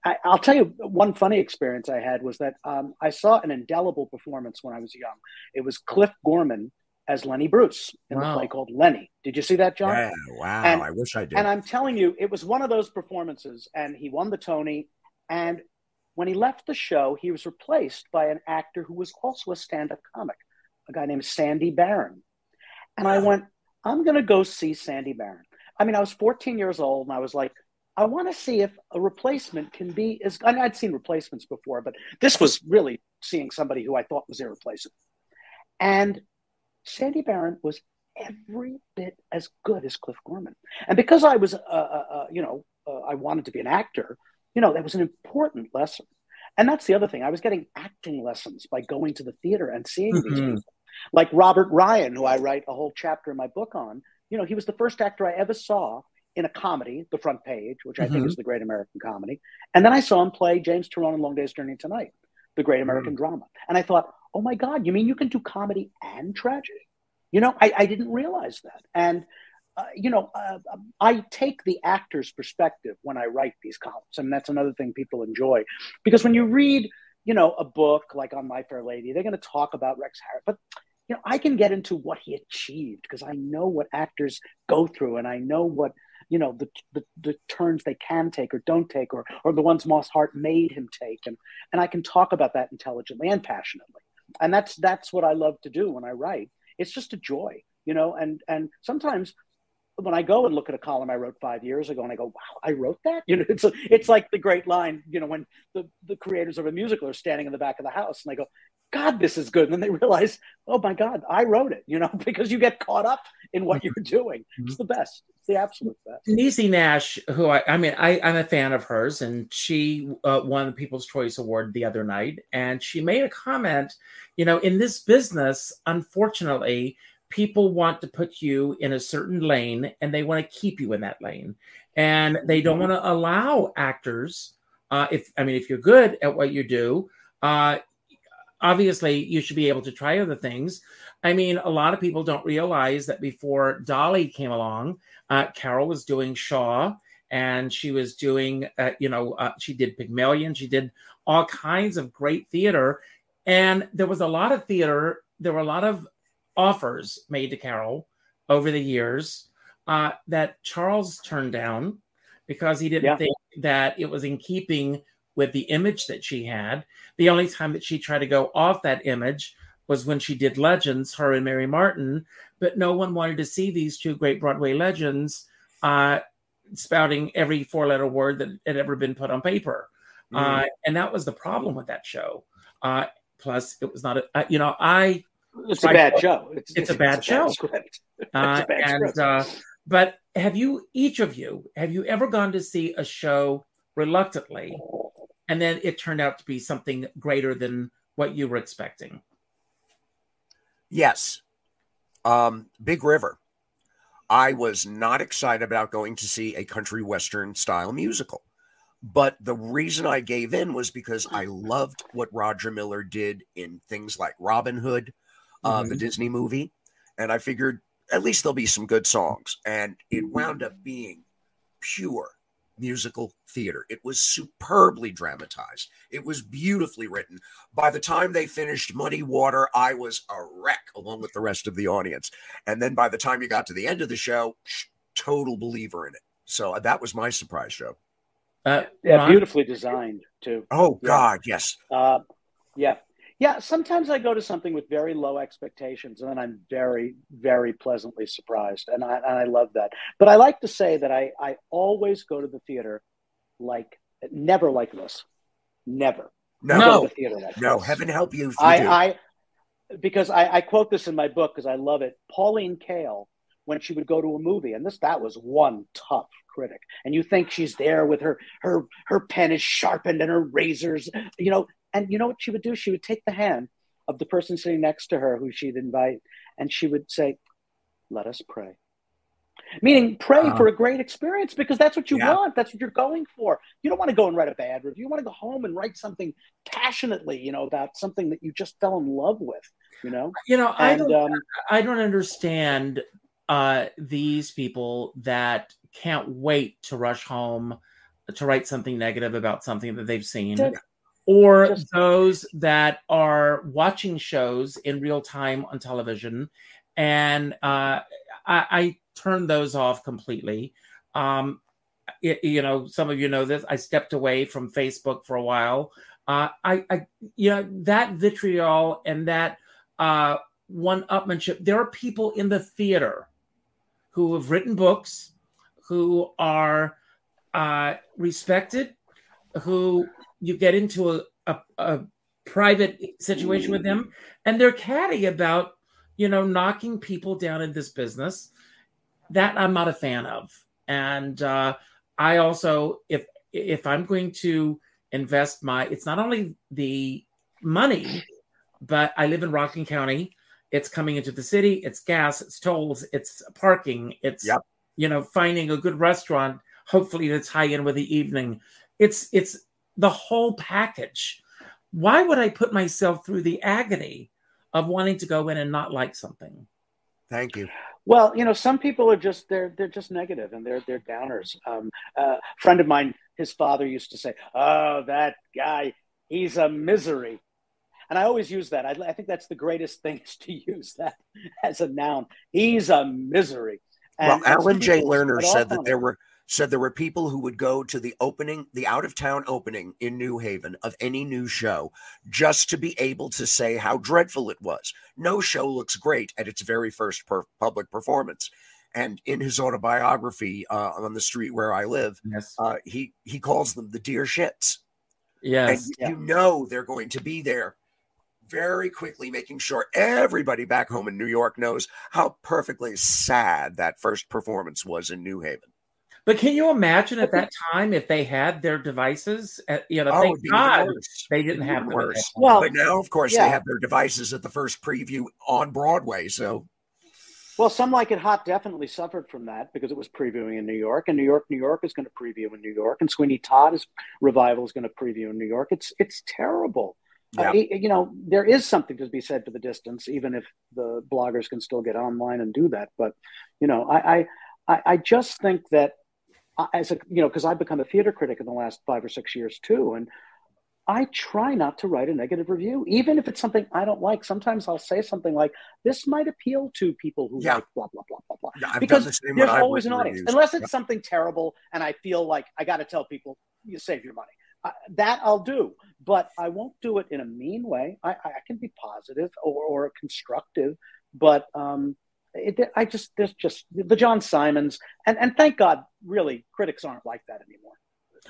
I, will tell you one funny experience I had was that um, I saw an indelible performance when I was young. It was Cliff Gorman as Lenny Bruce in wow. the play called Lenny. Did you see that, John?
Yeah, wow.
And,
I wish I did.
And I'm telling you, it was one of those performances, and he won the Tony. And when he left the show, he was replaced by an actor who was also a stand up comic, a guy named Sandy Baron. And I went, I'm going to go see Sandy Baron. I mean, I was 14 years old, and I was like, I want to see if a replacement can be as I I'd seen replacements before, but this was really seeing somebody who I thought was irreplaceable. And Sandy Baron was every bit as good as Cliff Gorman. And because I was, uh, uh, uh, you know, uh, I wanted to be an actor, you know, that was an important lesson. And that's the other thing. I was getting acting lessons by going to the theater and seeing mm-hmm. these people. Like Robert Ryan, who I write a whole chapter in my book on. You know, he was the first actor I ever saw in a comedy, The Front Page, which I mm-hmm. think is the Great American Comedy. And then I saw him play James Tyrone in Long Day's Journey Into Night, the Great American mm-hmm. Drama. And I thought, oh my God, you mean you can do comedy and tragedy? You know, I, I didn't realize that. And, uh, you know, uh, I take the actor's perspective when I write these columns. And that's another thing people enjoy. Because when you read, you know, a book like on My Fair Lady, they're going to talk about Rex Harris. But you know, I can get into what he achieved because I know what actors go through and I know what you know the, the, the turns they can take or don't take or or the ones Moss Hart made him take. And and I can talk about that intelligently and passionately. And that's that's what I love to do when I write. It's just a joy you know and and sometimes when I go and look at a column I wrote five years ago and I go, wow, I wrote that. You know, it's a, it's like the great line, you know, when the, the creators of a musical are standing in the back of the house and they go, God, this is good. And then they realize, oh my God, I wrote it, you know, because you get caught up in what you're doing. Mm-hmm. It's the best. It's the absolute best.
Niecy Nash, who I, I mean, I, I'm a fan of hers, and she uh, won the People's Choice Award the other night. And she made a comment, you know, in this business, unfortunately, people want to put you in a certain lane and they want to keep you in that lane. And they don't mm-hmm. want to allow actors, uh, if I mean, if you're good at what you do, uh, obviously you should be able to try other things. I mean, a lot of people don't realize that before Dolly came along, uh, Carol was doing Shaw and she was doing, uh, you know, uh, she did Pygmalion, she did all kinds of great theater. And there was a lot of theater, there were a lot of offers made to Carol over the years uh, that Charles turned down because he didn't yeah. think that it was in keeping with the image that she had. The only time that she tried to go off that image was when she did Legends, her and Mary Martin, but no one wanted to see these two great Broadway legends uh, spouting every four letter word that had ever been put on paper. Mm. Uh, and that was the problem with that show. Uh, plus, it was not a, uh, you know, I.
It's a bad show.
It's, it's, it's a bad it's show. A bad uh, bad and, script. Uh, but have you, each of you, have you ever gone to see a show reluctantly and then it turned out to be something greater than what you were expecting?
Yes. Um, Big River. I was not excited about going to see a country western style musical. But the reason I gave in was because I loved what Roger Miller did in things like Robin Hood, uh, mm-hmm. the Disney movie. And I figured at least there'll be some good songs. And it wound up being pure musical theater. It was superbly dramatized. It was beautifully written. By the time they finished Muddy Water, I was a wreck along with the rest of the audience. And then by the time you got to the end of the show, total believer in it. So uh, that was my surprise show.
Uh, yeah, beautifully designed too.
Oh God, yes.
Uh, yeah, yeah, sometimes I go to something with very low expectations, and then I'm very, very pleasantly surprised, and I and I love that. But I like to say that I I always go to the theater like never like this, never.
No, the theater like no. Heaven help you. you
I, do. I because I, I quote this in my book because I love it. Pauline Kael, when she would go to a movie, and this that was one tough critic, and you think she's there with her her her pen is sharpened and her razors, you know, and you know what she would do? She would take the hand of the person sitting next to her who she'd invite, and she would say, Let us pray. Meaning, pray uh, for a great experience because that's what you yeah. want. That's what you're going for. You don't want to go and write a bad review. You want to go home and write something passionately, you know, about something that you just fell in love with. You know,
you know, and, I don't, um, I don't understand uh, these people that can't wait to rush home to write something negative about something that they've seen or those that are watching shows in real time on television. And uh, I, I turned those off completely. Um, it, you know, some of you know this. I stepped away from Facebook for a while. Uh, I, I, you know, that vitriol and that uh, one-upmanship. There are people in the theater who have written books, who are uh, respected, who you get into a, a, a private situation with them and they're catty about you know knocking people down in this business. That i'm not a fan of. And uh, i also if if i'm going to invest my it's not only the money but i live in rockland county. It's coming into the city. It's gas. It's tolls. It's parking. It's yep. you know finding a good restaurant hopefully to tie in with the evening. It's it's the whole package. Why would I put myself through the agony of wanting to go in and not like something?
Thank you.
Well, you know, some people are just they're they're just negative and they're they're downers. Um, uh, a friend of mine, his father used to say, "Oh, that guy, he's a misery," and I always use that. I, I think that's the greatest thing is to use that as a noun. He's a misery.
And well, Alan Jay Lerner said that there were said there were people who would go to the opening, the out of town opening in New Haven of any new show just to be able to say how dreadful it was. No show looks great at its very first per- public performance. And in his autobiography, uh, on the street where I live, yes. uh, he he calls them the dear shits.
Yes,
and yeah. you know they're going to be there very quickly, making sure everybody back home in New York knows how perfectly sad that first performance was in New Haven.
But can you imagine at that time if they had their devices? At, uh, you know, oh, thank God worse. they didn't have worse.
Well, but now, of course, yeah. they have their devices at the first preview on Broadway. So,
well, some like it hot definitely suffered from that because it was previewing in New York, and New York, New York is going to preview in New York, and Sweeney Todd's revival is going to preview in New York. It's it's terrible. Yeah. Uh, you know, there is something to be said for the distance, even if the bloggers can still get online and do that. But you know, I I, I just think that as a you know because I've become a theater critic in the last five or six years too, and I try not to write a negative review, even if it's something I don't like. Sometimes I'll say something like, "This might appeal to people who yeah. like blah blah blah blah blah," yeah, because the there's always an audience, reviews. unless it's yeah. something terrible, and I feel like I got to tell people, "You save your money." I, that I'll do, but I won't do it in a mean way. I, I can be positive or, or constructive, but um, it, I just there's just the John Simons, and and thank God, really, critics aren't like that anymore.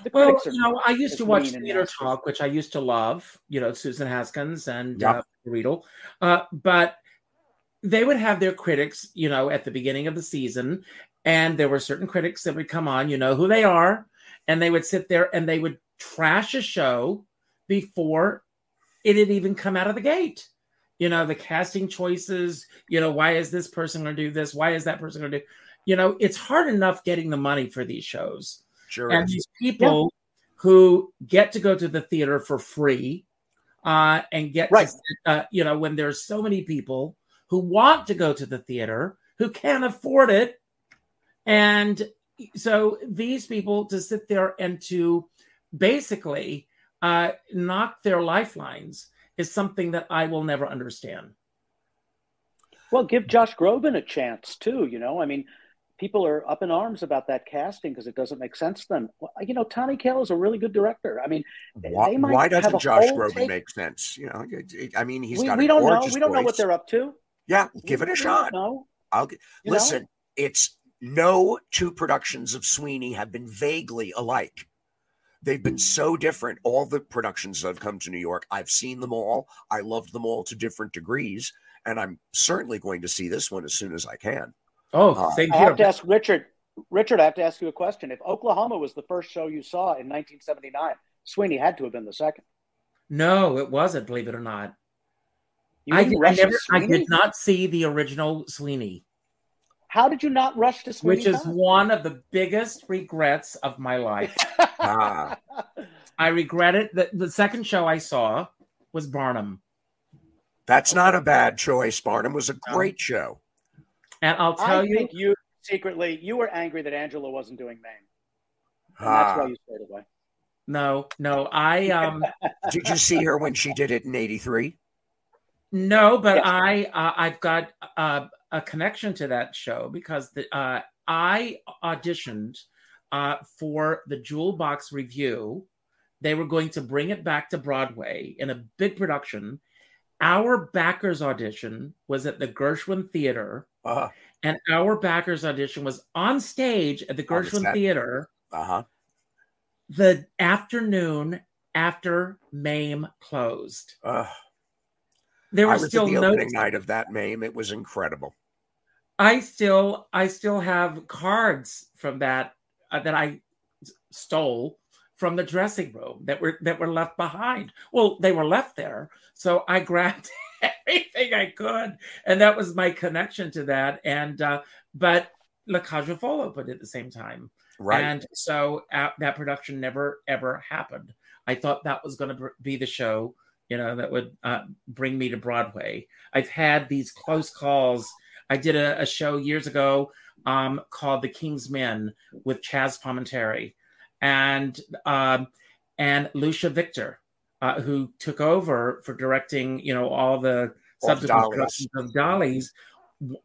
The well, you know, I used to watch Theater Talk, which I used to love. You know, Susan Haskins and yep. uh, Riedel, uh, but they would have their critics, you know, at the beginning of the season, and there were certain critics that would come on, you know who they are, and they would sit there and they would trash a show before it had even come out of the gate. You know, the casting choices, you know, why is this person going to do this? Why is that person going to do? You know, it's hard enough getting the money for these shows.
Sure.
And is. these people yeah. who get to go to the theater for free uh, and get right. to, uh, you know, when there's so many people who want to go to the theater, who can't afford it. And so these people to sit there and to basically uh, knock their lifelines is something that I will never understand.
Well, give Josh Groban a chance too. You know, I mean, people are up in arms about that casting because it doesn't make sense to them. Well, you know, Tommy Kail is a really good director. I mean,
why, why doesn't Josh Groban take... make sense? You know, I mean, he's
we,
got.
We don't
know.
We don't
voice.
know what they're up to.
Yeah, give it a shot.
No,
I'll listen. Know? It's no two productions of Sweeney have been vaguely alike. They've been so different. All the productions that have come to New York, I've seen them all. I loved them all to different degrees, and I'm certainly going to see this one as soon as I can.
Oh, uh, you.
I have to ask Richard. Richard, I have to ask you a question. If Oklahoma was the first show you saw in 1979, Sweeney had to have been the second.
No, it wasn't. Believe it or not. I, I, never, I did not see the original Sweeney.
How did you not rush to Sweeney?
Which is one of the biggest regrets of my life. ah. I regret it. The, the second show I saw was Barnum.
That's not a bad choice. Barnum was a great show.
And I'll tell
I
you,
think you secretly you were angry that Angela wasn't doing Mame. And ah. That's why you stayed away.
No, no. I um.
did you see her when she did it in '83?
No, but yes. I uh, I've got uh, a connection to that show because the, uh, I auditioned uh, for the Jewel Box Revue. They were going to bring it back to Broadway in a big production. Our backers audition was at the Gershwin Theater, uh-huh. and our backers audition was on stage at the Gershwin Theater.
Uh-huh.
The afternoon after Mame closed. Uh
there was, was still the opening night of that Mame. It was incredible.
I still I still have cards from that uh, that I stole from the dressing room that were that were left behind. Well, they were left there, so I grabbed everything I could, and that was my connection to that. And uh, but La Cage aux Folles opened at the same time, right? And so uh, that production never ever happened. I thought that was going to be the show you know, that would uh, bring me to Broadway. I've had these close calls. I did a, a show years ago um, called The King's Men with Chazz Palminteri and um, and Lucia Victor, uh, who took over for directing, you know, all the subsequent productions of Dolly's,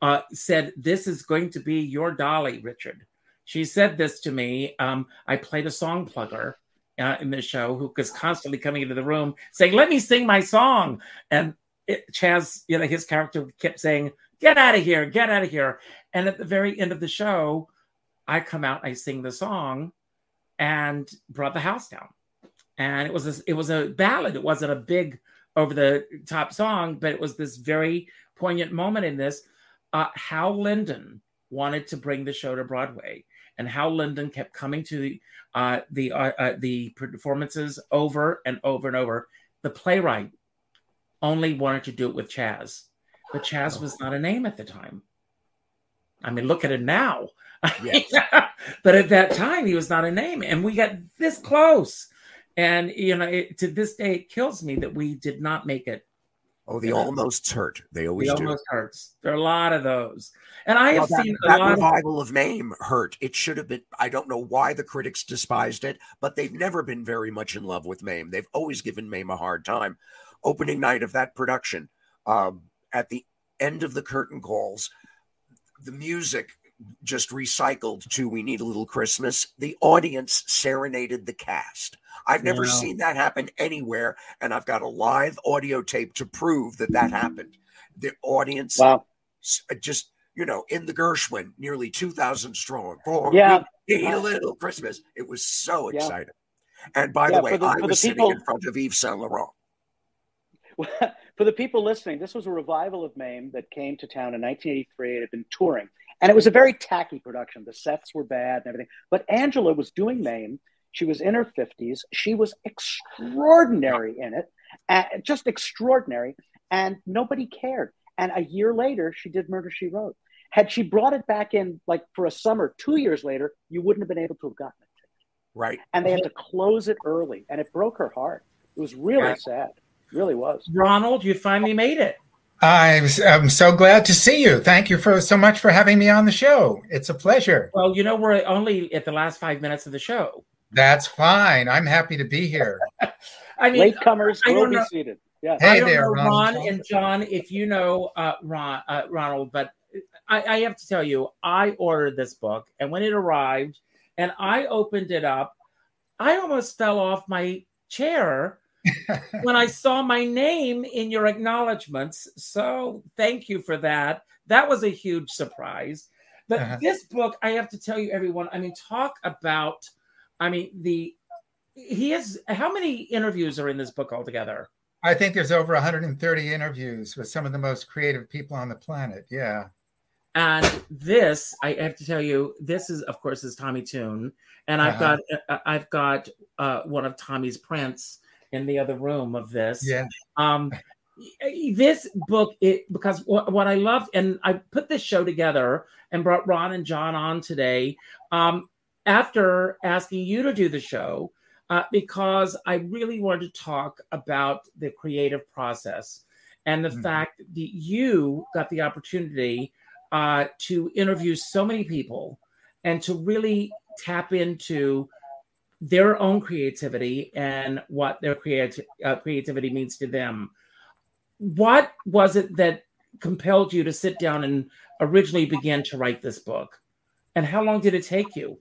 uh, said, "This is going to be your Dolly, Richard." She said this to me. Um, I played a song plugger uh, in the show who was constantly coming into the room saying, "Let me sing my song," and it, Chazz, you know, his character kept saying, "Get out of here, get out of here," and at the very end of the show, I come out, I sing the song, and brought the house down. And it was a, it was a ballad. It wasn't a big over the top song, but it was this very poignant moment in this. Uh, Hal Linden wanted to bring the show to Broadway and Hal Linden kept coming to the uh, the uh, uh, the performances over and over and over. The playwright only wanted to do it with Chazz, but Chazz was not a name at the time. I mean, look at it now. Yes. but at that time, he was not a name, and we got this close. And you know, it, to this day, it kills me that we did not make it
Oh, the almost hurt. They always
the
do.
almost hurts. There are a lot of those, and I have
well,
seen
that, that
revival
of... of Mame hurt. It should have been. I don't know why the critics despised it, but they've never been very much in love with Mame. They've always given Mame a hard time. Opening night of that production, um, at the end of the curtain calls, the music just recycled to "We Need a Little Christmas." The audience serenaded the cast. I've never
Wow.
seen that happen anywhere, and I've got a live audio tape to prove that that happened. The audience
Wow.
uh, just you know in the Gershwin, nearly two thousand strong. For
Yeah.
we need a little Christmas. It was so
Yeah.
exciting. And by
Yeah,
the way,
the-
I
for the
was sitting
people-
in front of Yves Saint Laurent.
For the people listening, this was a revival of Mame that came to town in 1983. It had been touring, and it was a very tacky production. The sets were bad and everything. But Angela was doing Mame. She was in her 50s. She was extraordinary in it, uh, just extraordinary. And nobody cared. And a year later, she did Murder She Wrote. Had she brought it back in like for a summer, two years later, you wouldn't have been able to have gotten it.
Right.
And they had to close it early, and it broke her heart. It was really
Right.
sad. Really was.
Ronald, you finally made it.
I'm, I'm so glad to see you. Thank you for so much for having me on the show. It's a pleasure.
Well, you know, we're only at the last five minutes of the show.
That's fine. I'm happy to be here.
I mean,
Latecomers
I
will be
know-
seated. Yeah.
Hey
I don't
there,
know,
Ron.
Ron and John, if you know uh, Ron, uh, Ronald, but I, I have to tell you, I ordered this book, and when it arrived, and I opened it up, I almost fell off my chair when I saw my name in your acknowledgments. So thank you for that. That was a huge surprise. But
Uh-huh.
this book, I have to tell you, everyone. I mean, talk about. I mean, the he has how many interviews are in this book altogether?
I think there's over 130 interviews with some of the most creative people on the planet. Yeah.
And this, I have to tell you, this is, of course, is Tommy Tune, and I've
Uh-huh.
got, uh, I've got uh, one of Tommy's prints in the other room of this.
Yeah.
Um, this book, it because what, what I loved, and I put this show together and brought Ron and John on today. Um, after asking you to do the show, uh, because I really wanted to talk about the creative process and the
Mhm.
fact that you got the opportunity uh, to interview so many people and to really tap into their own creativity and what their creati- uh, creativity means to them. What was it that compelled you to sit down and originally begin to write this book? And how long did it take you?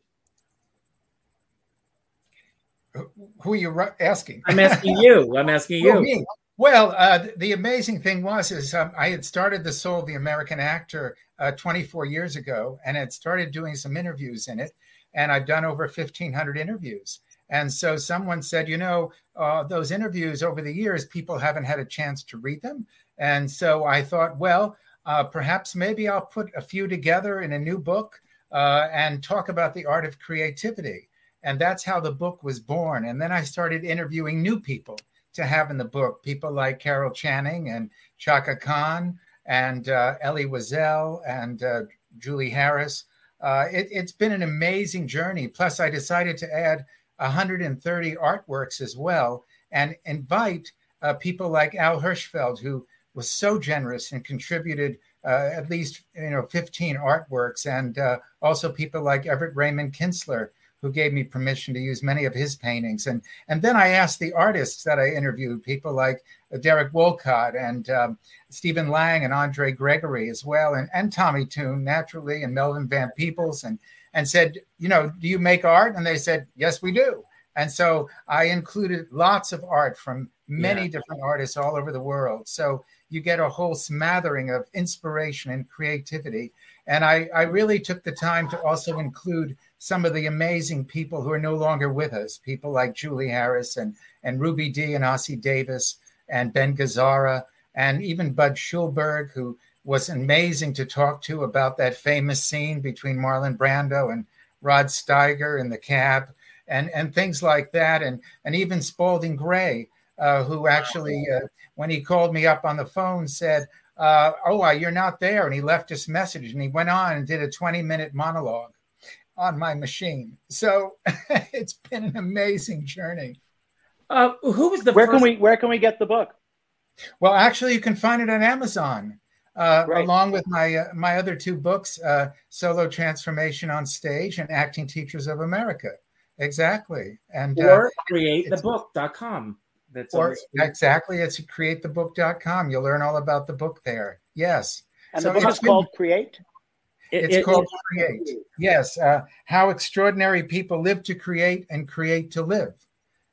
Who are you asking?
I'm asking you. I'm asking you.
me. Well, uh, the amazing thing was is um, I had started the Soul of the American Actor uh, 24 years ago, and had started doing some interviews in it, and I've done over 1,500 interviews. And so someone said, you know, uh, those interviews over the years, people haven't had a chance to read them, and so I thought, well, uh, perhaps maybe I'll put a few together in a new book uh, and talk about the art of creativity. And that's how the book was born. And then I started interviewing new people to have in the book people like Carol Channing and Chaka Khan and uh, Elie Wiesel and uh, Julie Harris. Uh, it, has been an amazing journey. Plus, I decided to add 130 artworks as well and invite uh, people like Al Hirschfeld, who was so generous and contributed uh, at least you know 15 artworks, and uh, also people like Everett Raymond Kinstler, who gave me permission to use many of his paintings. And and then I asked the artists that I interviewed, people like Derek Walcott and um, Stephen Lang and Andre Gregory as well, and, and Tommy Tune naturally, and Melvin Van Peebles, and and said, you know, do you make art? And they said, yes, we do. And so I included lots of art from many
Yeah.
different artists all over the world. So you get a whole smattering of inspiration and creativity. And I, I really took the time to also include some of the amazing people who are no longer with us, people like Julie Harris and, and Ruby Dee and Ossie Davis and Ben Gazzara and even Bud Schulberg, who was amazing to talk to about that famous scene between Marlon Brando and Rod Steiger in the cab and, and things like that. And, and even Spalding Gray, uh, who actually, uh, when he called me up on the phone, said, uh, Oh, you're not there. And he left this message and he went on and did a 20 minute monologue on my machine. So it's been an amazing journey.
Uh, who was the
Where
first?
can we where can we get the book?
Well, actually, you can find it on Amazon. Uh,
Right.
along with my uh, my other two books, uh, Solo Transformation on Stage and Acting Teachers of America. Exactly, and uh,
or createthebook.com. That's on
or
the screen.
exactly, it's createthebook.com. You'll learn all about the book there. Yes,
And
So
the book
it's
is
been-
called Create.
It's
it-
called
it-
Create. Yes, uh, how extraordinary people live to create and create to live,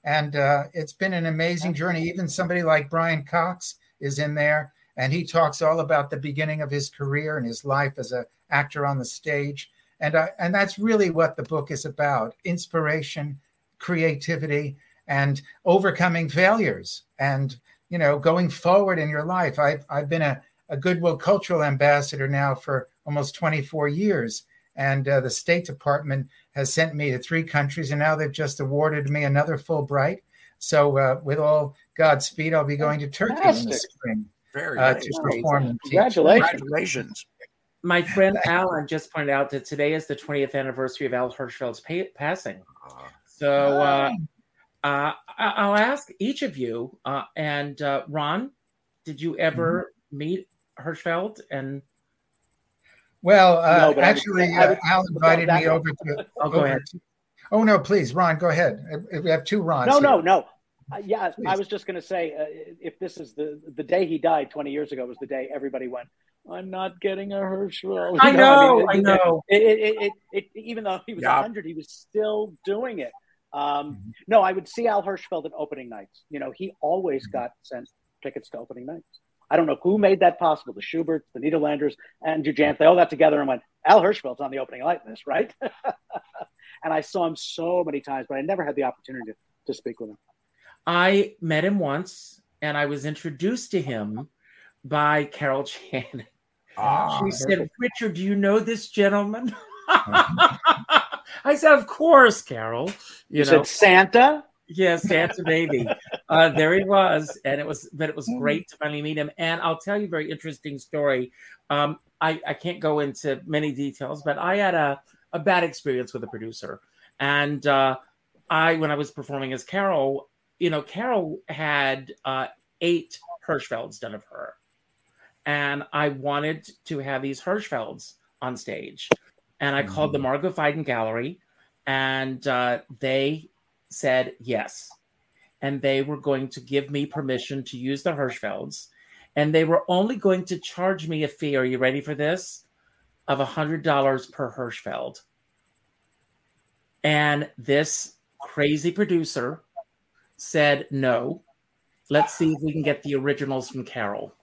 And uh, it's been an amazing journey. Even somebody like Brian Cox is in there, and he talks all about the beginning of his career and his life as an actor on the stage. And, I, and that's really what the book is about inspiration, creativity, and overcoming failures and you know going forward in your life i've, I've been a, a goodwill cultural ambassador now for almost 24 years and uh, the state department has sent me to three countries and now they've just awarded me another fulbright so uh, with all godspeed i'll be going to turkey Fantastic. in the spring
Very uh, nice.
to perform
congratulations
congratulations
my friend alan just pointed out that today is the 20th anniversary of al hirschfeld's pa- passing ah. so uh, uh, I'll ask each of you, uh, and uh, Ron, did you ever mm-hmm. meet Hirschfeld? And
well, uh, no, actually, I would, I would, Al invited me over to.
Oh, go ahead.
To, oh no, please, Ron, go ahead. We have two Rons.
No,
here.
no, no. Uh, yeah, please. I was just going to say, uh, if this is the the day he died twenty years ago was the day everybody went. I'm not getting a Hirschfeld.
I know, I, mean, I know.
It, it, it, it, even though he was yeah. 100, he was still doing it. Um, mm-hmm. No, I would see Al Hirschfeld at opening nights. You know, he always mm-hmm. got sent tickets to opening nights. I don't know who made that possible. The Shuberts, the Nederlanders, and Jujamcyn, they all got together and went, Al Hirschfeld's on the opening night in this, right? and I saw him so many times, but I never had the opportunity to, to speak with him.
I met him once and I was introduced to him by Carol Channing. Oh, she said, Richard, do you know this gentleman? I said, of course, Carol.
You, you know, said Santa.
Yeah, Santa baby. uh, there he was, and it was, but it was great to finally meet him. And I'll tell you a very interesting story. Um, I, I can't go into many details, but I had a, a bad experience with a producer, and uh, I, when I was performing as Carol, you know, Carol had uh, eight Hirschfelds done of her, and I wanted to have these Hirschfelds on stage and I mm-hmm. called the mm-hmm. Margo Feiden Gallery, and uh, they said yes, and they were going to give me permission to use the Hirschfelds, and they were only going to charge me a fee. Are you ready for this? Of a hundred dollars per Hirschfeld. And this crazy producer said no. Let's see if we can get the originals from Carol.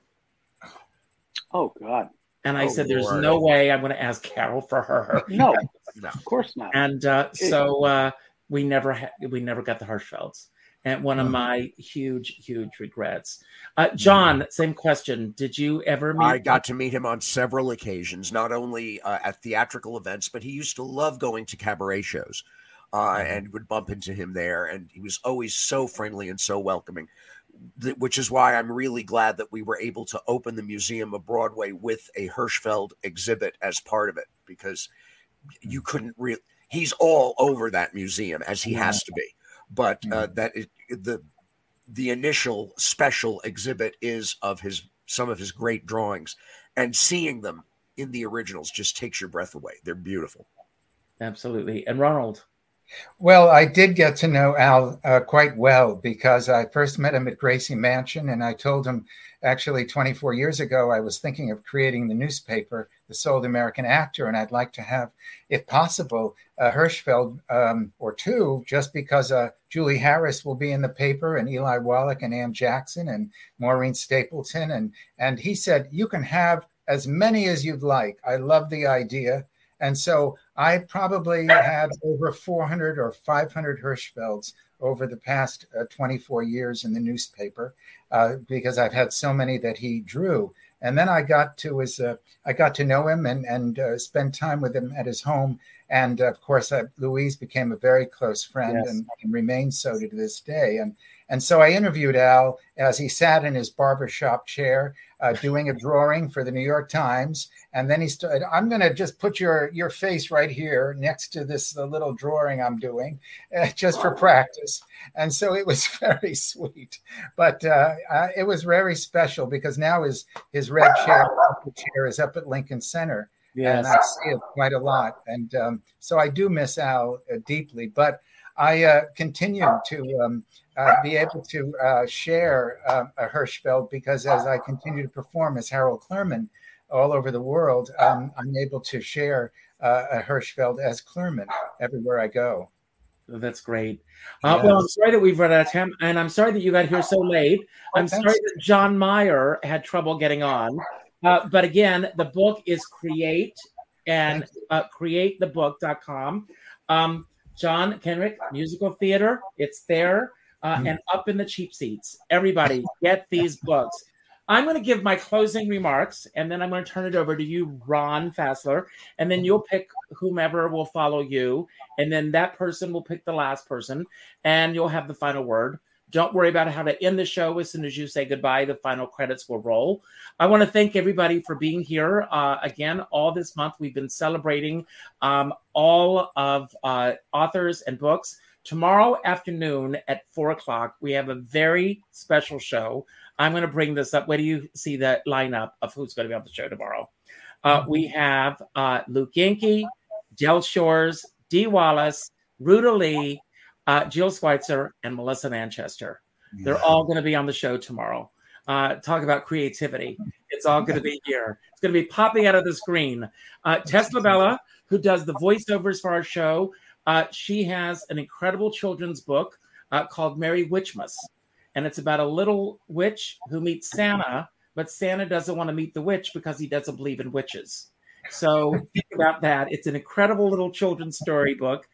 Oh God.
And I oh, said, "There's Lord. no way I'm going to ask Carol for her."
No, no, of course not.
And uh, so uh, we never ha- we never got the Hirschfelds, and one of mm-hmm. my huge huge regrets. Uh, John, mm-hmm. same question. Did you ever meet?
I got to meet him on several occasions, not only uh, at theatrical events, but he used to love going to cabaret shows. Uh, mm-hmm. and would bump into him there, and he was always so friendly and so welcoming which is why I'm really glad that we were able to open the Museum of Broadway with a Hirschfeld exhibit as part of it because you couldn't really. He's all over that museum as he has to be, but uh, that is, the the initial special exhibit is of his some of his great drawings, and seeing them in the originals just takes your breath away. They're beautiful.
Absolutely, and Ronald.
Well, I did get to know Al uh, quite well because I first met him at Gracie Mansion, and I told him actually 24 years ago I was thinking of creating the newspaper, The Soul of the American Actor, and I'd like to have, if possible, a Hirschfeld um, or two, just because uh, Julie Harris will be in the paper, and Eli Wallach, and Anne Jackson, and Maureen Stapleton, and and he said you can have as many as you'd like. I love the idea. And so I probably had over 400 or 500 Hirschfelds over the past uh, 24 years in the newspaper uh, because I've had so many that he drew. And then I got to his, uh, I got to know him and and uh, spend time with him at his home. And of course, uh, Louise became a very close friend yes. and, and remains so to this day. And and so I interviewed Al as he sat in his barbershop chair uh, doing a drawing for the New York Times. And then he started, I'm going to just put your, your face right here next to this little drawing I'm doing uh, just for practice. And so it was very sweet. But uh, it was very special because now his, his red chair, chair is up at Lincoln Center. Yes. And I see it quite a lot. And um, so I do miss Al uh, deeply. But I uh, continue to um, uh, be able to uh, share uh, a Hirschfeld because as I continue to perform as Harold Clurman all over the world, um, I'm able to share uh, a Hirschfeld as Clurman everywhere I go.
That's great. Uh, yes. Well, I'm sorry that we've run out of time, and I'm sorry that you got here so late. Oh, I'm sorry that John Meyer had trouble getting on. Uh, but again, the book is Create and uh, createthebook.com. Um, John Kenrick, musical theater, it's there uh, mm. and up in the cheap seats. Everybody, get these books. I'm going to give my closing remarks, and then I'm going to turn it over to you, Ron Fassler, and then you'll pick whomever will follow you, and then that person will pick the last person, and you'll have the final word. Don't worry about how to end the show. As soon as you say goodbye, the final credits will roll. I want to thank everybody for being here. Uh, again, all this month we've been celebrating um, all of uh, authors and books. Tomorrow afternoon at four o'clock, we have a very special show. I'm going to bring this up. Where do you see the lineup of who's going to be on the show tomorrow? Uh, we have uh, Luke Yankee, Del Shores, Dee Wallace, Ruta Lee, uh, Jill Schweitzer, and Melissa Manchester. Yeah. They're all going to be on the show tomorrow. Uh, talk about creativity. It's all going to be here. It's going to be popping out of the screen. Uh, Tess Labella, who does the voiceovers for our show, uh, she has an incredible children's book uh, called Merry Witchmas. And it's about a little witch who meets Santa, but Santa doesn't want to meet the witch because he doesn't believe in witches. So think about that. It's an incredible little children's storybook.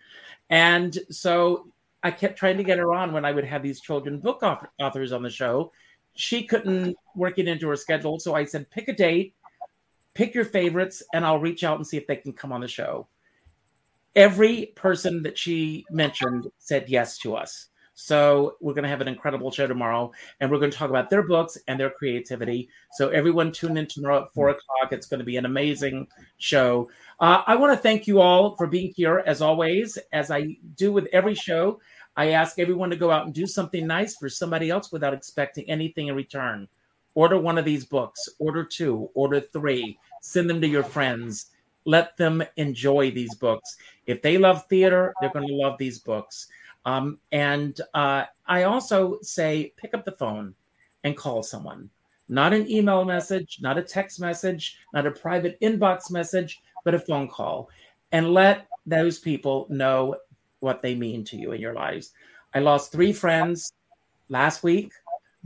And so I kept trying to get her on when I would have these children book authors on the show. She couldn't work it into her schedule. So I said, pick a date, pick your favorites, and I'll reach out and see if they can come on the show. Every person that she mentioned said yes to us. So we're going to have an incredible show tomorrow, and we're going to talk about their books and their creativity. So everyone tune in tomorrow at four mm. o'clock. It's going to be an amazing show. Uh, I want to thank you all for being here as always. As I do with every show, I ask everyone to go out and do something nice for somebody else without expecting anything in return. Order one of these books, order two, order three, send them to your friends. Let them enjoy these books. If they love theater, they're going to love these books. Um, and uh, I also say pick up the phone and call someone. Not an email message, not a text message, not a private inbox message but a phone call and let those people know what they mean to you in your lives. I lost three friends last week.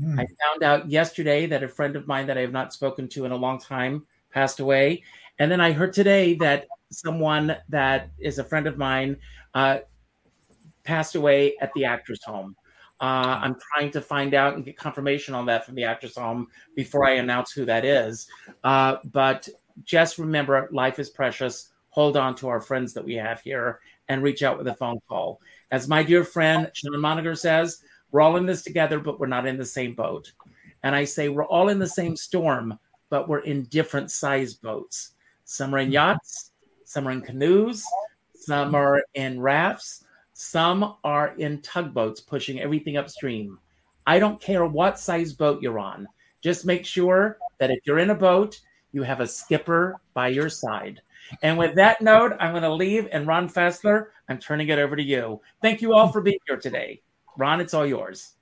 Mm. I found out yesterday that a friend of mine that I have not spoken to in a long time passed away. And then I heard today that someone that is a friend of mine uh, passed away at the actor's home. Uh, I'm trying to find out and get confirmation on that from the actress home before I announce who that is. Uh, but just remember life is precious. Hold on to our friends that we have here and reach out with a phone call. As my dear friend Sean Moniger says, we're all in this together, but we're not in the same boat. And I say we're all in the same storm, but we're in different size boats. Some are in yachts, some are in canoes, some are in rafts, some are in tugboats pushing everything upstream. I don't care what size boat you're on. Just make sure that if you're in a boat, you have a skipper by your side. And with that note, I'm going to leave. And Ron Fassler, I'm turning it over to you. Thank you all for being here today. Ron, it's all yours.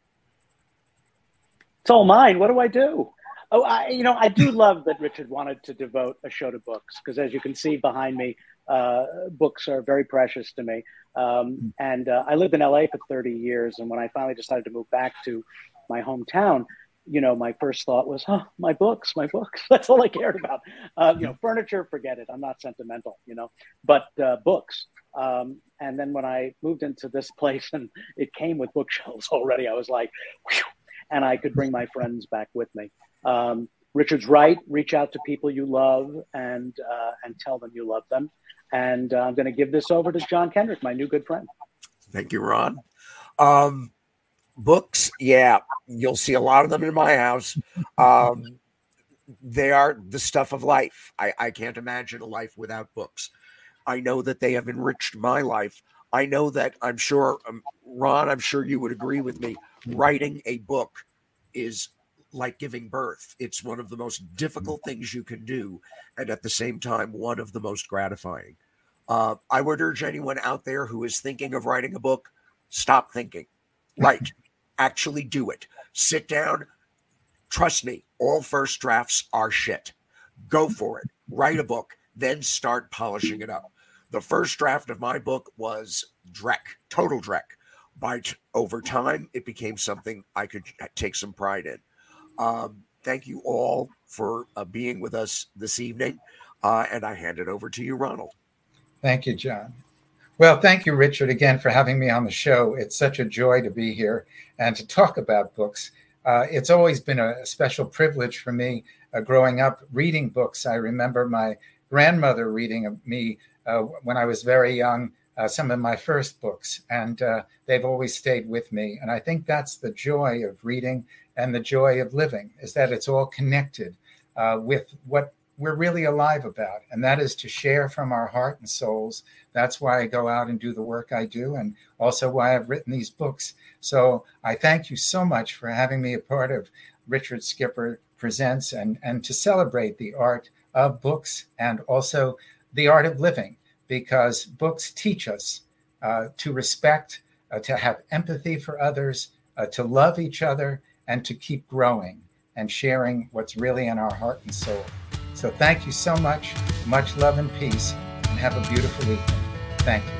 It's all mine. What do I do? Oh, I, you know, I do love that Richard wanted to devote a show to books because, as you can see behind me, uh, books are very precious to me. Um, and uh, I lived in LA for 30 years. And when I finally decided to move back to my hometown, you know, my first thought was, oh, my books, my books. That's all I cared about. Uh, you know, furniture, forget it. I'm not sentimental, you know, but uh, books. Um, and then when I moved into this place and it came with bookshelves already, I was like, Whew, and I could bring my friends back with me. Um, Richard's right. Reach out to people you love and uh, and tell them you love them. And uh, I'm going to give this over to John Kenrick, my new good friend.
Thank you, Ron. Um, books yeah you'll see a lot of them in my house. Um, they are the stuff of life. I, I can't imagine a life without books. I know that they have enriched my life. I know that i'm sure um, ron i'm sure you would agree with me. Writing a book is like giving birth it's one of the most difficult things you can do and at the same time one of the most gratifying uh, i would urge anyone out there who is thinking of writing a book stop thinking write actually do it. Sit down. Trust me, all first drafts are shit. Go for it. Write a book, then start polishing it up. The first draft of my book was dreck, total dreck. But over time, it became something I could take some pride in. Um, thank you all for uh, being with us this evening. Uh, and I hand it over to you, Ronald.
Thank you, John. Well, thank you, Richard, again for having me on the show. It's such a joy to be here and to talk about books. Uh, it's always been a special privilege for me uh, growing up reading books. I remember my grandmother reading me uh, when I was very young uh, some of my first books, and uh, they've always stayed with me. And I think that's the joy of reading and the joy of living is that it's all connected uh, with what we're really alive about, and that is to share from our heart and souls. That's why I go out and do the work I do, and also why I've written these books. So I thank you so much for having me a part of Richard Skipper Presents and, and to celebrate the art of books and also the art of living because books teach us uh, to respect, uh, to have empathy for others, uh, to love each other, and to keep growing and sharing what's really in our heart and soul. So thank you so much. Much love and peace, and have a beautiful evening. Thank you.